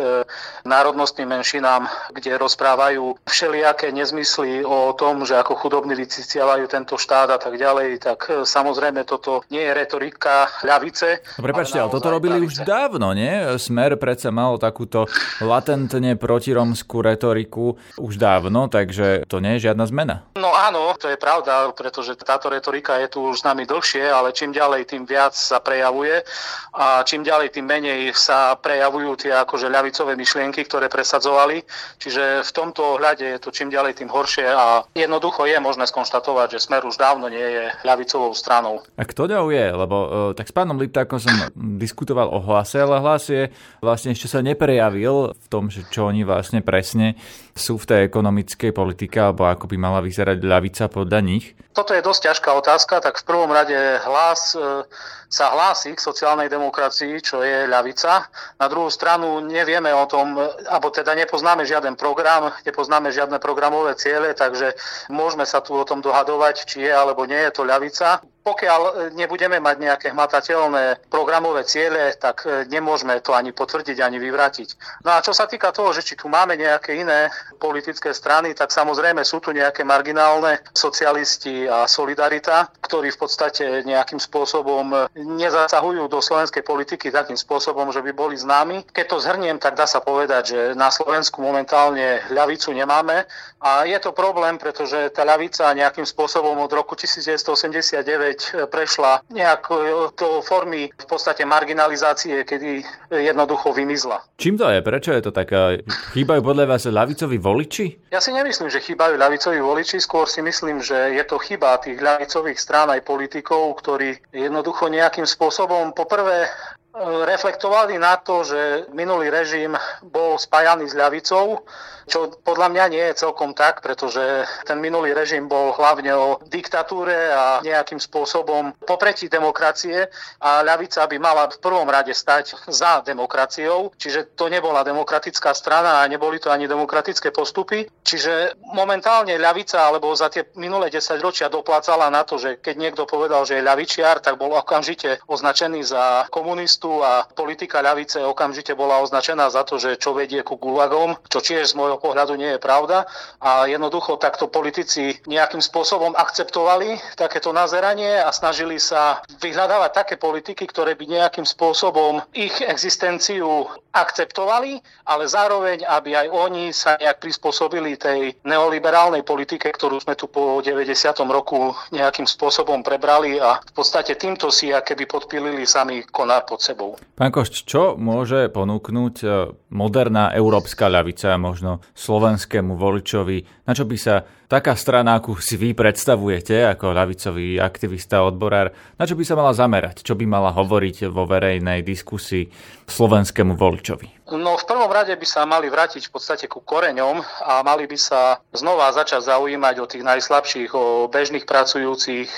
národnostným menšinám, kde rozprávajú vydávajú všelijaké nezmysly o tom, že ako chudobní vyciciavajú tento štát a tak ďalej, tak e, samozrejme toto nie je retorika ľavice. No prepačte, ale, ale toto robili pravice. už dávno, nie? Smer predsa mal takúto latentne protiromskú retoriku už dávno, takže to nie je žiadna zmena. No áno, to je pravda, pretože táto retorika je tu už s nami dlhšie, ale čím ďalej, tým viac sa prejavuje a čím ďalej, tým menej sa prejavujú tie akože ľavicové myšlienky, ktoré presadzovali. Čiže v tomto ohľade je to čím ďalej, tým horšie a jednoducho je možné skonštatovať, že Smer už dávno nie je ľavicovou stranou. A kto ďalej je? Lebo e, tak s pánom Liptákom som diskutoval o hlase, ale hlas je vlastne ešte sa neprejavil v tom, že čo oni vlastne presne sú v tej ekonomickej politike, alebo ako by mala vyzerať ľavica podľa nich? Toto je dosť ťažká otázka, tak v prvom rade hlas e, sa hlási k sociálnej demokracii, čo je ľavica. Na druhú stranu nevieme o tom, alebo teda nepoznáme žiaden program, nepoznáme žiadne programové ciele, takže môžeme sa tu o tom dohadovať, či je alebo nie je to ľavica. Pokiaľ e, nebudeme mať nejaké hmatateľné programové ciele, tak e, nemôžeme to ani potvrdiť, ani vyvrátiť. No a čo sa týka toho, že či tu máme nejaké iné politické strany, tak samozrejme sú tu nejaké marginálne socialisti a solidarita, ktorí v podstate nejakým spôsobom nezasahujú do slovenskej politiky takým spôsobom, že by boli známi. Keď to zhrniem, tak dá sa povedať, že na Slovensku momentálne ľavicu nemáme a je to problém, pretože tá ľavica nejakým spôsobom od roku 1989 prešla nejak do formy v podstate marginalizácie, kedy jednoducho vymizla. Čím to je? Prečo je to tak? Chýbajú podľa vás ľavicoví voliči? Ja si nemyslím, že chýbajú ľavicoví voliči, skôr si myslím, že je to chyba tých ľavicových strán aj politikov, ktorí jednoducho nejakým spôsobom poprvé reflektovali na to, že minulý režim bol spájaný s ľavicou čo podľa mňa nie je celkom tak, pretože ten minulý režim bol hlavne o diktatúre a nejakým spôsobom popretí demokracie a ľavica by mala v prvom rade stať za demokraciou, čiže to nebola demokratická strana a neboli to ani demokratické postupy. Čiže momentálne ľavica alebo za tie minulé 10 ročia doplácala na to, že keď niekto povedal, že je ľavičiar, tak bol okamžite označený za komunistu a politika ľavice okamžite bola označená za to, že čo vedie ku gulagom, čo tiež z môjho pohľadu nie je pravda a jednoducho takto politici nejakým spôsobom akceptovali takéto nazeranie a snažili sa vyhľadávať také politiky, ktoré by nejakým spôsobom ich existenciu akceptovali, ale zároveň, aby aj oni sa nejak prispôsobili tej neoliberálnej politike, ktorú sme tu po 90. roku nejakým spôsobom prebrali a v podstate týmto si keby podpilili sami koná pod sebou. Pán Košč, čo môže ponúknuť e, moderná európska ľavica, možno slovenskému voličovi, na čo by sa taká strana, akú si vy predstavujete ako ľavicový aktivista, odborár, na čo by sa mala zamerať, čo by mala hovoriť vo verejnej diskusii slovenskému voličovi? No v prvom rade by sa mali vrátiť v podstate ku koreňom a mali by sa znova začať zaujímať o tých najslabších, o bežných pracujúcich,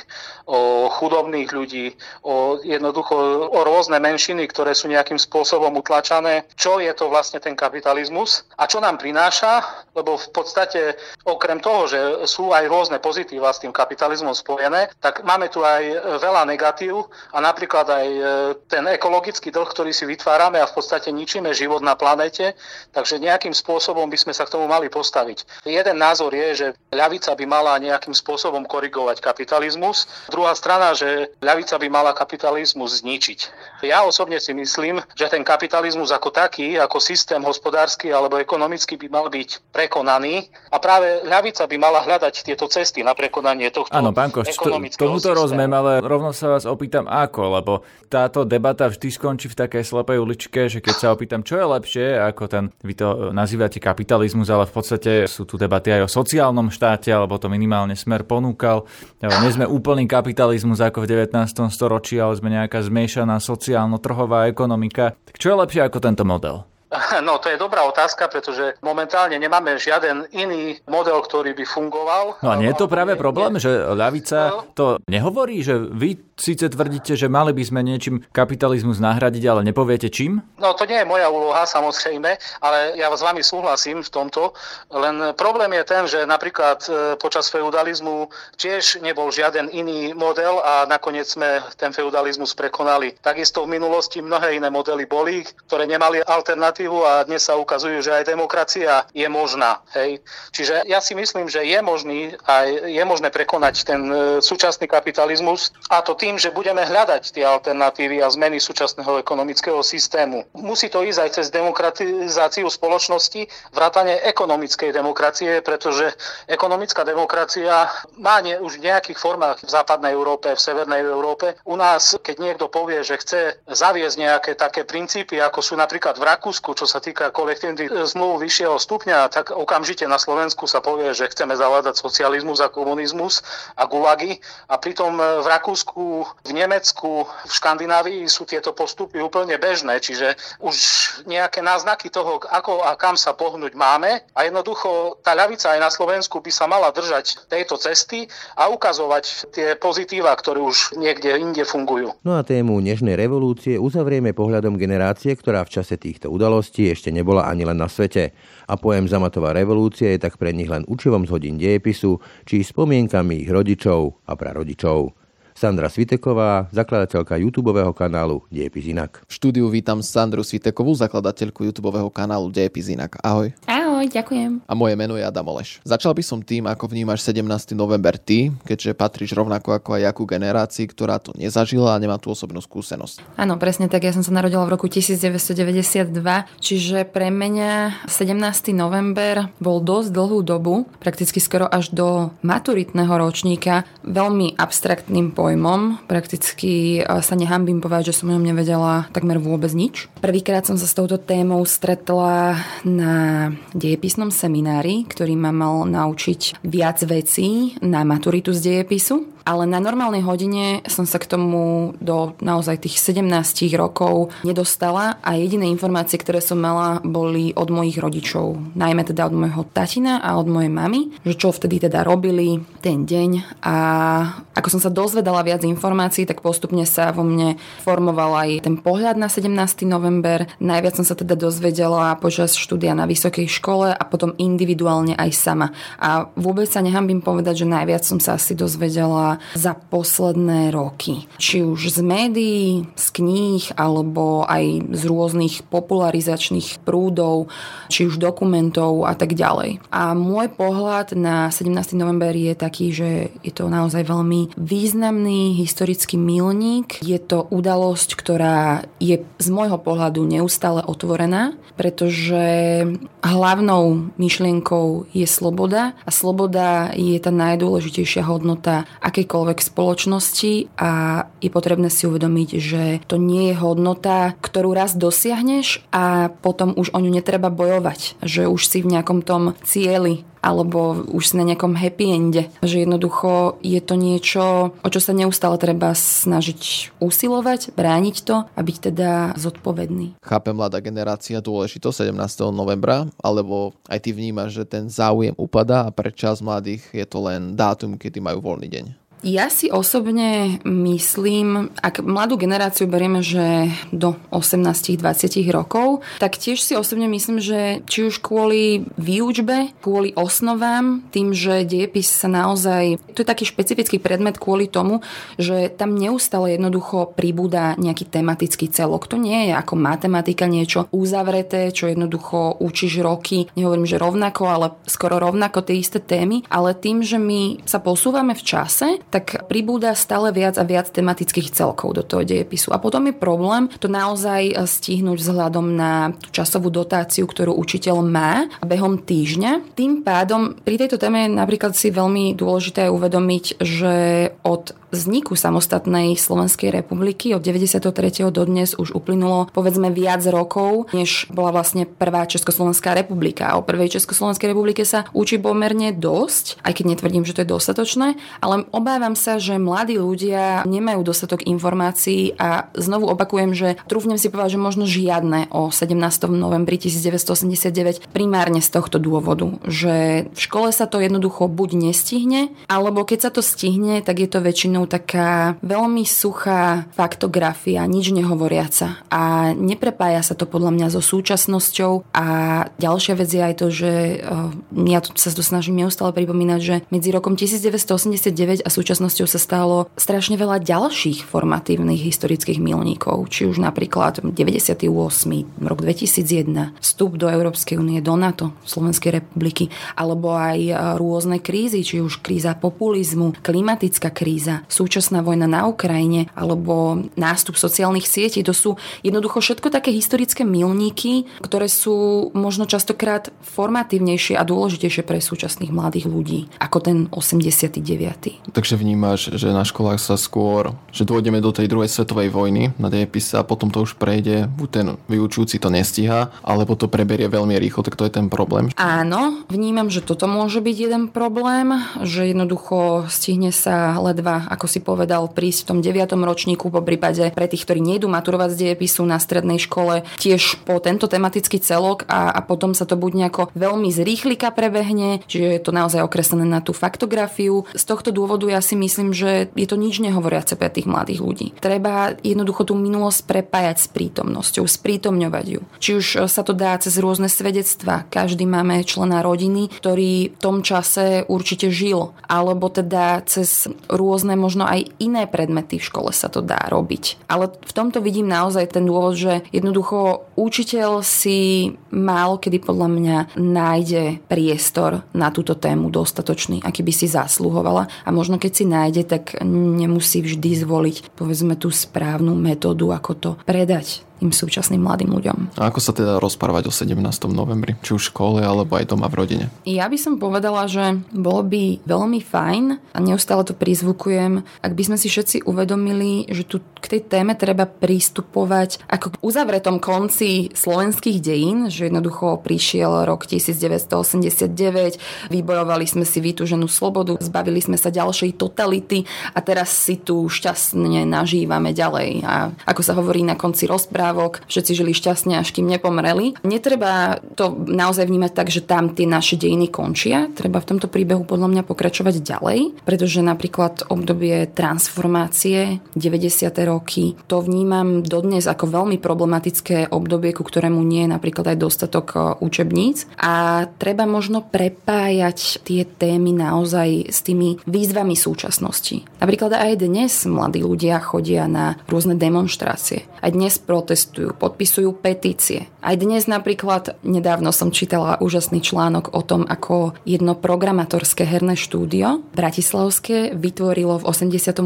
o chudobných ľudí, o jednoducho o rôzne menšiny, ktoré sú nejakým spôsobom utlačané. Čo je to vlastne ten kapitalizmus a čo nám prináša, lebo v podstate okrem toho, že sú aj rôzne pozitíva s tým kapitalizmom spojené, tak máme tu aj veľa negatív a napríklad aj e, ten ekologický dlh, ktorý si vytvárame a v podstate ničíme život na planete, takže nejakým spôsobom by sme sa k tomu mali postaviť. Jeden názor je, že ľavica by mala nejakým spôsobom korigovať kapitalizmus, druhá strana, že ľavica by mala kapitalizmus zničiť. Ja osobne si myslím, že ten kapitalizmus ako taký, ako systém hospodársky alebo ekonomický by mal byť prekonaný a práve ľavica by mala mala hľadať tieto cesty na prekonanie tohto Áno, pán Koš, tomuto rozumiem, ale rovno sa vás opýtam ako, lebo táto debata vždy skončí v takej slepej uličke, že keď sa opýtam, čo je lepšie, ako ten, vy to nazývate kapitalizmus, ale v podstate sú tu debaty aj o sociálnom štáte, alebo to minimálne smer ponúkal. Nie sme úplný kapitalizmus ako v 19. storočí, ale sme nejaká zmiešaná sociálno-trhová ekonomika. Tak čo je lepšie ako tento model? No, to je dobrá otázka, pretože momentálne nemáme žiaden iný model, ktorý by fungoval. No a nie je to práve problém, že ľavica no. to nehovorí, že vy síce tvrdíte, že mali by sme niečím kapitalizmus nahradiť, ale nepoviete čím? No to nie je moja úloha samozrejme, ale ja s vami súhlasím v tomto. Len problém je ten, že napríklad e, počas feudalizmu tiež nebol žiaden iný model a nakoniec sme ten feudalizmus prekonali. Takisto v minulosti mnohé iné modely boli, ktoré nemali alternatívu a dnes sa ukazujú, že aj demokracia je možná. Hej. Čiže ja si myslím, že je možný a je možné prekonať ten e, súčasný kapitalizmus a to tým, že budeme hľadať tie alternatívy a zmeny súčasného ekonomického systému. Musí to ísť aj cez demokratizáciu spoločnosti, vrátane ekonomickej demokracie, pretože ekonomická demokracia má nie, už v nejakých formách v západnej Európe, v severnej Európe. U nás, keď niekto povie, že chce zaviesť nejaké také princípy, ako sú napríklad v Rakúsku, čo sa týka kolektívnych zmluv vyššieho stupňa, tak okamžite na Slovensku sa povie, že chceme zavádať socializmus a komunizmus a gulagy. A pritom v Rakúsku, v Nemecku, v Škandinávii sú tieto postupy úplne bežné, čiže už nejaké náznaky toho, ako a kam sa pohnúť máme a jednoducho tá ľavica aj na Slovensku by sa mala držať tejto cesty a ukazovať tie pozitíva, ktoré už niekde inde fungujú. No a tému Nežnej revolúcie uzavrieme pohľadom generácie, ktorá v čase týchto udalostí ešte nebola ani len na svete. A pojem Zamatová revolúcia je tak pre nich len učivom z hodín dejepisu či spomienkami ich rodičov a prarodičov. Sandra Sviteková, zakladateľka YouTube kanálu Diepis Inak. V štúdiu vítam Sandru Svitekovú, zakladateľku YouTube kanálu Diepis Inak. Ahoj. Ahoj, ďakujem. A moje meno je Adam Oleš. Začal by som tým, ako vnímaš 17. november ty, keďže patríš rovnako ako aj jakú generácii, ktorá to nezažila a nemá tú osobnú skúsenosť. Áno, presne tak. Ja som sa narodila v roku 1992, čiže pre mňa 17. november bol dosť dlhú dobu, prakticky skoro až do maturitného ročníka, veľmi abstraktným pojmom. Prakticky sa nehambím povedať, že som o ňom nevedela takmer vôbec nič. Prvýkrát som sa s touto témou stretla na dejepisnom seminári, ktorý ma mal naučiť viac vecí na maturitu z dejepisu ale na normálnej hodine som sa k tomu do naozaj tých 17 rokov nedostala a jediné informácie, ktoré som mala, boli od mojich rodičov. Najmä teda od môjho tatina a od mojej mamy, že čo vtedy teda robili ten deň a ako som sa dozvedala viac informácií, tak postupne sa vo mne formoval aj ten pohľad na 17. november. Najviac som sa teda dozvedela počas štúdia na vysokej škole a potom individuálne aj sama. A vôbec sa nehambím povedať, že najviac som sa asi dozvedela za posledné roky. Či už z médií, z kníh, alebo aj z rôznych popularizačných prúdov, či už dokumentov a tak ďalej. A môj pohľad na 17. november je taký, že je to naozaj veľmi významný historický milník. Je to udalosť, ktorá je z môjho pohľadu neustále otvorená, pretože hlavnou myšlienkou je sloboda a sloboda je tá najdôležitejšia hodnota akejkoľvek spoločnosti a je potrebné si uvedomiť, že to nie je hodnota, ktorú raz dosiahneš a potom už o ňu netreba bojovať, že už si v nejakom tom cieli alebo už si na nejakom happy ende. Že jednoducho je to niečo, o čo sa neustále treba snažiť usilovať, brániť to a byť teda zodpovedný. Chápe mladá generácia dôležitosť 17. novembra, alebo aj ty vnímaš, že ten záujem upadá a pre čas mladých je to len dátum, kedy majú voľný deň? Ja si osobne myslím, ak mladú generáciu berieme, že do 18-20 rokov, tak tiež si osobne myslím, že či už kvôli výučbe, kvôli osnovám, tým, že diepis sa naozaj, to je taký špecifický predmet kvôli tomu, že tam neustále jednoducho pribúda nejaký tematický celok. To nie je ako matematika niečo uzavreté, čo jednoducho učíš roky, nehovorím, že rovnako, ale skoro rovnako tie isté témy, ale tým, že my sa posúvame v čase, tak pribúda stále viac a viac tematických celkov do toho dejepisu. A potom je problém to naozaj eh, stihnúť vzhľadom na tú časovú dotáciu, ktorú učiteľ má behom týždňa. Tým pádom pri tejto téme napríklad si veľmi dôležité je uvedomiť, že od vzniku samostatnej Slovenskej republiky od 93. do dnes už uplynulo povedzme viac rokov, než bola vlastne prvá Československá republika. O prvej Československej republike sa učí pomerne dosť, aj keď netvrdím, že to je dostatočné, ale obávam sa, že mladí ľudia nemajú dostatok informácií a znovu opakujem, že trúfnem si povedať, že možno žiadne o 17. novembri 1989 primárne z tohto dôvodu, že v škole sa to jednoducho buď nestihne, alebo keď sa to stihne, tak je to väčšinou taká veľmi suchá faktografia, nič nehovoriaca a neprepája sa to podľa mňa so súčasnosťou a ďalšia vec je aj to, že uh, ja sa to snažím neustále pripomínať, že medzi rokom 1989 a súčasnosťou sa stalo strašne veľa ďalších formatívnych historických milníkov, či už napríklad 98. rok 2001, vstup do Európskej únie, do NATO, Slovenskej republiky, alebo aj e, rôzne krízy, či už kríza populizmu, klimatická kríza, súčasná vojna na Ukrajine, alebo nástup sociálnych sietí. To sú jednoducho všetko také historické milníky, ktoré sú možno častokrát formatívnejšie a dôležitejšie pre súčasných mladých ľudí ako ten 89. Takže vnímaš, že na školách sa skôr, že dôjdeme do tej druhej svetovej vojny na dejepise a potom to už prejde, buď ten vyučujúci to nestíha, alebo to preberie veľmi rýchlo, tak to je ten problém. Áno, vnímam, že toto môže byť jeden problém, že jednoducho stihne sa ledva, ako si povedal, prísť v tom 9. ročníku, po prípade pre tých, ktorí nejdú maturovať z dejepisu na strednej škole, tiež po tento tematický celok a, a potom sa to buď nejako veľmi zrýchlika prebehne, čiže je to naozaj okreslené na tú faktografiu. Z tohto dôvodu ja si myslím, že je to nič nehovoriace pre tých mladých ľudí. Treba jednoducho tú minulosť prepájať s prítomnosťou, sprítomňovať ju. Či už sa to dá cez rôzne svedectvá. Každý máme člena rodiny, ktorý v tom čase určite žil. Alebo teda cez rôzne možno aj iné predmety v škole sa to dá robiť. Ale v tomto vidím naozaj ten dôvod, že jednoducho učiteľ si málo kedy podľa mňa nájde priestor na túto tému dostatočný, aký by si zasluhovala a možno keď si nájde, tak nemusí vždy zvoliť povedzme tú správnu metódu, ako to predať tým súčasným mladým ľuďom. A ako sa teda rozprávať o 17. novembri? Či už v škole, alebo aj doma v rodine? Ja by som povedala, že bolo by veľmi fajn a neustále to prizvukujem, ak by sme si všetci uvedomili, že tu k tej téme treba pristupovať ako k uzavretom konci slovenských dejín, že jednoducho prišiel rok 1989, vybojovali sme si vytúženú slobodu, zbavili sme sa ďalšej totality a teraz si tu šťastne nažívame ďalej. A ako sa hovorí na konci rozprávy, rozprávok, všetci žili šťastne, až kým nepomreli. Netreba to naozaj vnímať tak, že tam tie naše dejiny končia. Treba v tomto príbehu podľa mňa pokračovať ďalej, pretože napríklad obdobie transformácie, 90. roky, to vnímam dodnes ako veľmi problematické obdobie, ku ktorému nie je napríklad aj dostatok e, učebníc. A treba možno prepájať tie témy naozaj s tými výzvami súčasnosti. Napríklad aj dnes mladí ľudia chodia na rôzne demonstrácie. Aj dnes protestujú protestujú, podpisujú petície. Aj dnes napríklad, nedávno som čítala úžasný článok o tom, ako jedno programátorské herné štúdio Bratislavské vytvorilo v 88.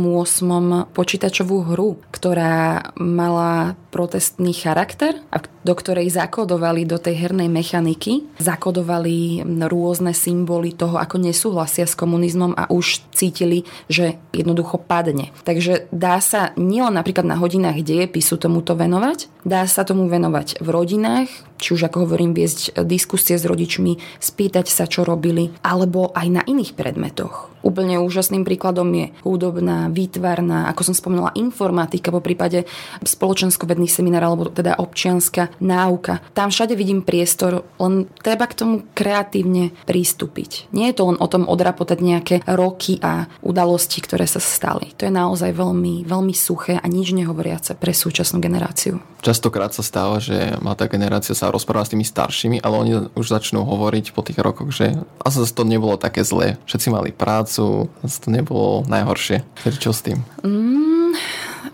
počítačovú hru, ktorá mala protestný charakter a do ktorej zakodovali do tej hernej mechaniky, zakodovali rôzne symboly toho, ako nesúhlasia s komunizmom a už cítili, že jednoducho padne. Takže dá sa nielen napríklad na hodinách dejepisu tomuto venovať, dá sa tomu venovať v rodinách, či už ako hovorím, viesť diskusie s rodičmi, spýtať sa, čo robili, alebo aj na iných predmetoch. Úplne úžasným príkladom je hudobná, výtvarná, ako som spomínala, informatika, po prípade spoločensko-vedný seminár, alebo teda občianská náuka. Tam všade vidím priestor, len treba k tomu kreatívne prístupiť. Nie je to len o tom odrapotať nejaké roky a udalosti, ktoré sa stali. To je naozaj veľmi, veľmi suché a nič nehovoriace pre súčasnú generáciu. Častokrát sa stáva, že tá generácia sa rozpráva s tými staršími, ale oni už začnú hovoriť po tých rokoch, že asi to nebolo také zlé. Všetci mali prácu, asi to nebolo najhoršie. Čo s tým? Mm,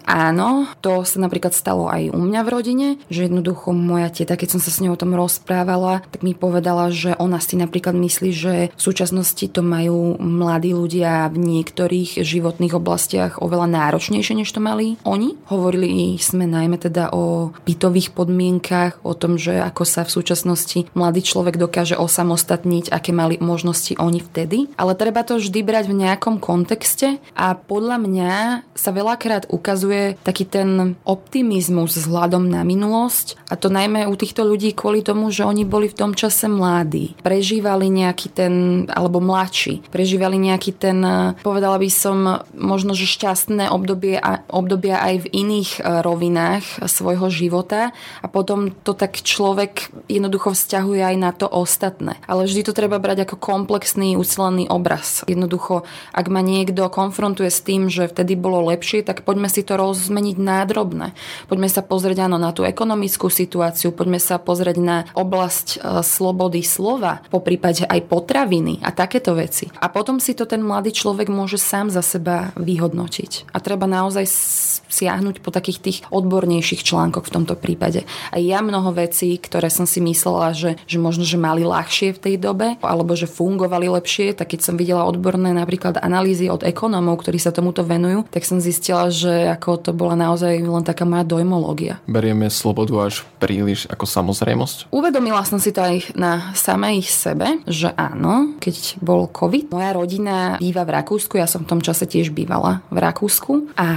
Áno, to sa napríklad stalo aj u mňa v rodine, že jednoducho moja teta, keď som sa s ňou o tom rozprávala, tak mi povedala, že ona si napríklad myslí, že v súčasnosti to majú mladí ľudia v niektorých životných oblastiach oveľa náročnejšie, než to mali oni. Hovorili sme najmä teda o bytových podmienkach, o tom, že ako sa v súčasnosti mladý človek dokáže osamostatniť, aké mali možnosti oni vtedy. Ale treba to vždy brať v nejakom kontexte a podľa mňa sa veľakrát ukazuje, zvyšuje taký ten optimizmus vzhľadom na minulosť a to najmä u týchto ľudí kvôli tomu, že oni boli v tom čase mladí. Prežívali nejaký ten, alebo mladší, prežívali nejaký ten, povedala by som, možno, že šťastné obdobie, obdobia aj v iných e, rovinách svojho života a potom to tak človek jednoducho vzťahuje aj na to ostatné. Ale vždy to treba brať ako komplexný, ucelený obraz. Jednoducho, ak ma niekto konfrontuje s tým, že vtedy bolo lepšie, tak poďme si to rozmeniť nádrobne. Poďme sa pozrieť áno, na tú ekonomickú situáciu, poďme sa pozrieť na oblasť e, slobody slova, po prípade aj potraviny a takéto veci. A potom si to ten mladý človek môže sám za seba vyhodnotiť. A treba naozaj siahnuť po takých tých odbornejších článkoch v tomto prípade. A ja mnoho vecí, ktoré som si myslela, že, že možno, že mali ľahšie v tej dobe, alebo že fungovali lepšie, tak keď som videla odborné napríklad analýzy od ekonómov, ktorí sa tomuto venujú, tak som zistila, že ako to bola naozaj len taká moja dojmológia. Berieme slobodu až príliš ako samozrejmosť? Uvedomila som si to aj na samej sebe, že áno, keď bol COVID, moja rodina býva v Rakúsku, ja som v tom čase tiež bývala v Rakúsku a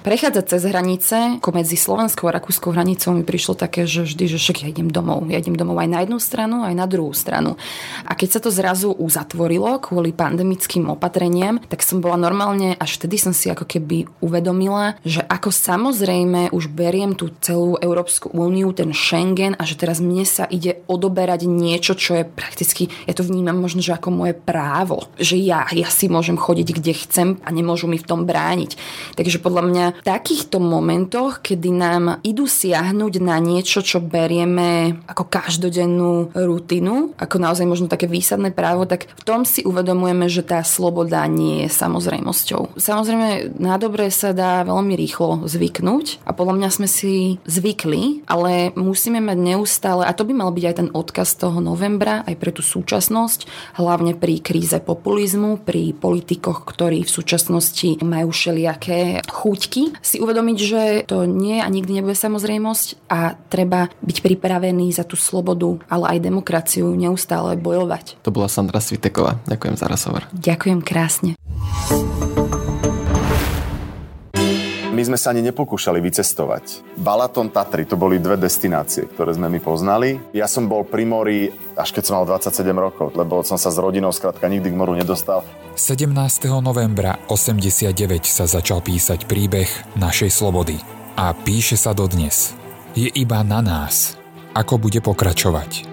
prechádzať cez hranice, ako medzi slovenskou a rakúskou hranicou mi prišlo také, že vždy, že však ja idem domov. Ja idem domov aj na jednu stranu, aj na druhú stranu. A keď sa to zrazu uzatvorilo kvôli pandemickým opatreniam, tak som bola normálne, až vtedy som si ako keby uvedomila, že ako samozrejme už beriem tú celú Európsku úniu, ten Schengen a že teraz mne sa ide odoberať niečo, čo je prakticky, ja to vnímam možno, že ako moje právo. Že ja, ja si môžem chodiť kde chcem a nemôžu mi v tom brániť. Takže podľa mňa v takýchto momentoch, kedy nám idú siahnuť na niečo, čo berieme ako každodennú rutinu, ako naozaj možno také výsadné právo, tak v tom si uvedomujeme, že tá sloboda nie je samozrejmosťou. Samozrejme, na dobre sa dá veľmi rýchlo zvyknúť a podľa mňa sme si zvykli, ale musíme mať neustále, a to by mal byť aj ten odkaz toho novembra, aj pre tú súčasnosť, hlavne pri kríze populizmu, pri politikoch, ktorí v súčasnosti majú všelijaké chuťky, si uvedomiť, že to nie a nikdy nebude samozrejmosť a treba byť pripravený za tú slobodu, ale aj demokraciu neustále bojovať. To bola Sandra Sviteková. Ďakujem za rozhovor. Ďakujem krásne. My sme sa ani nepokúšali vycestovať. Balaton, Tatry, to boli dve destinácie, ktoré sme my poznali. Ja som bol pri mori až keď som mal 27 rokov, lebo som sa s rodinou skrátka nikdy k moru nedostal. 17. novembra 89 sa začal písať príbeh našej slobody. A píše sa dodnes. Je iba na nás, ako bude pokračovať.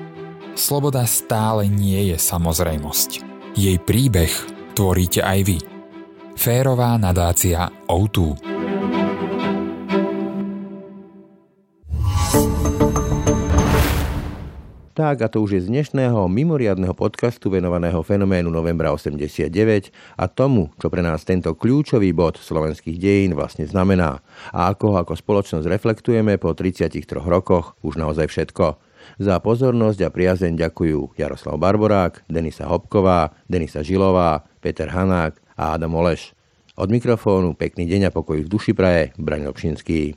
Sloboda stále nie je samozrejmosť. Jej príbeh tvoríte aj vy. Férová nadácia O2. Tak a to už je z dnešného mimoriadného podcastu venovaného fenoménu novembra 89 a tomu, čo pre nás tento kľúčový bod slovenských dejín vlastne znamená a ako ho ako spoločnosť reflektujeme po 33 rokoch už naozaj všetko. Za pozornosť a priazeň ďakujú Jaroslav Barborák, Denisa Hopková, Denisa Žilová, Peter Hanák a Adam Oleš. Od mikrofónu pekný deň a pokoj v duši praje, Braň Obšinský.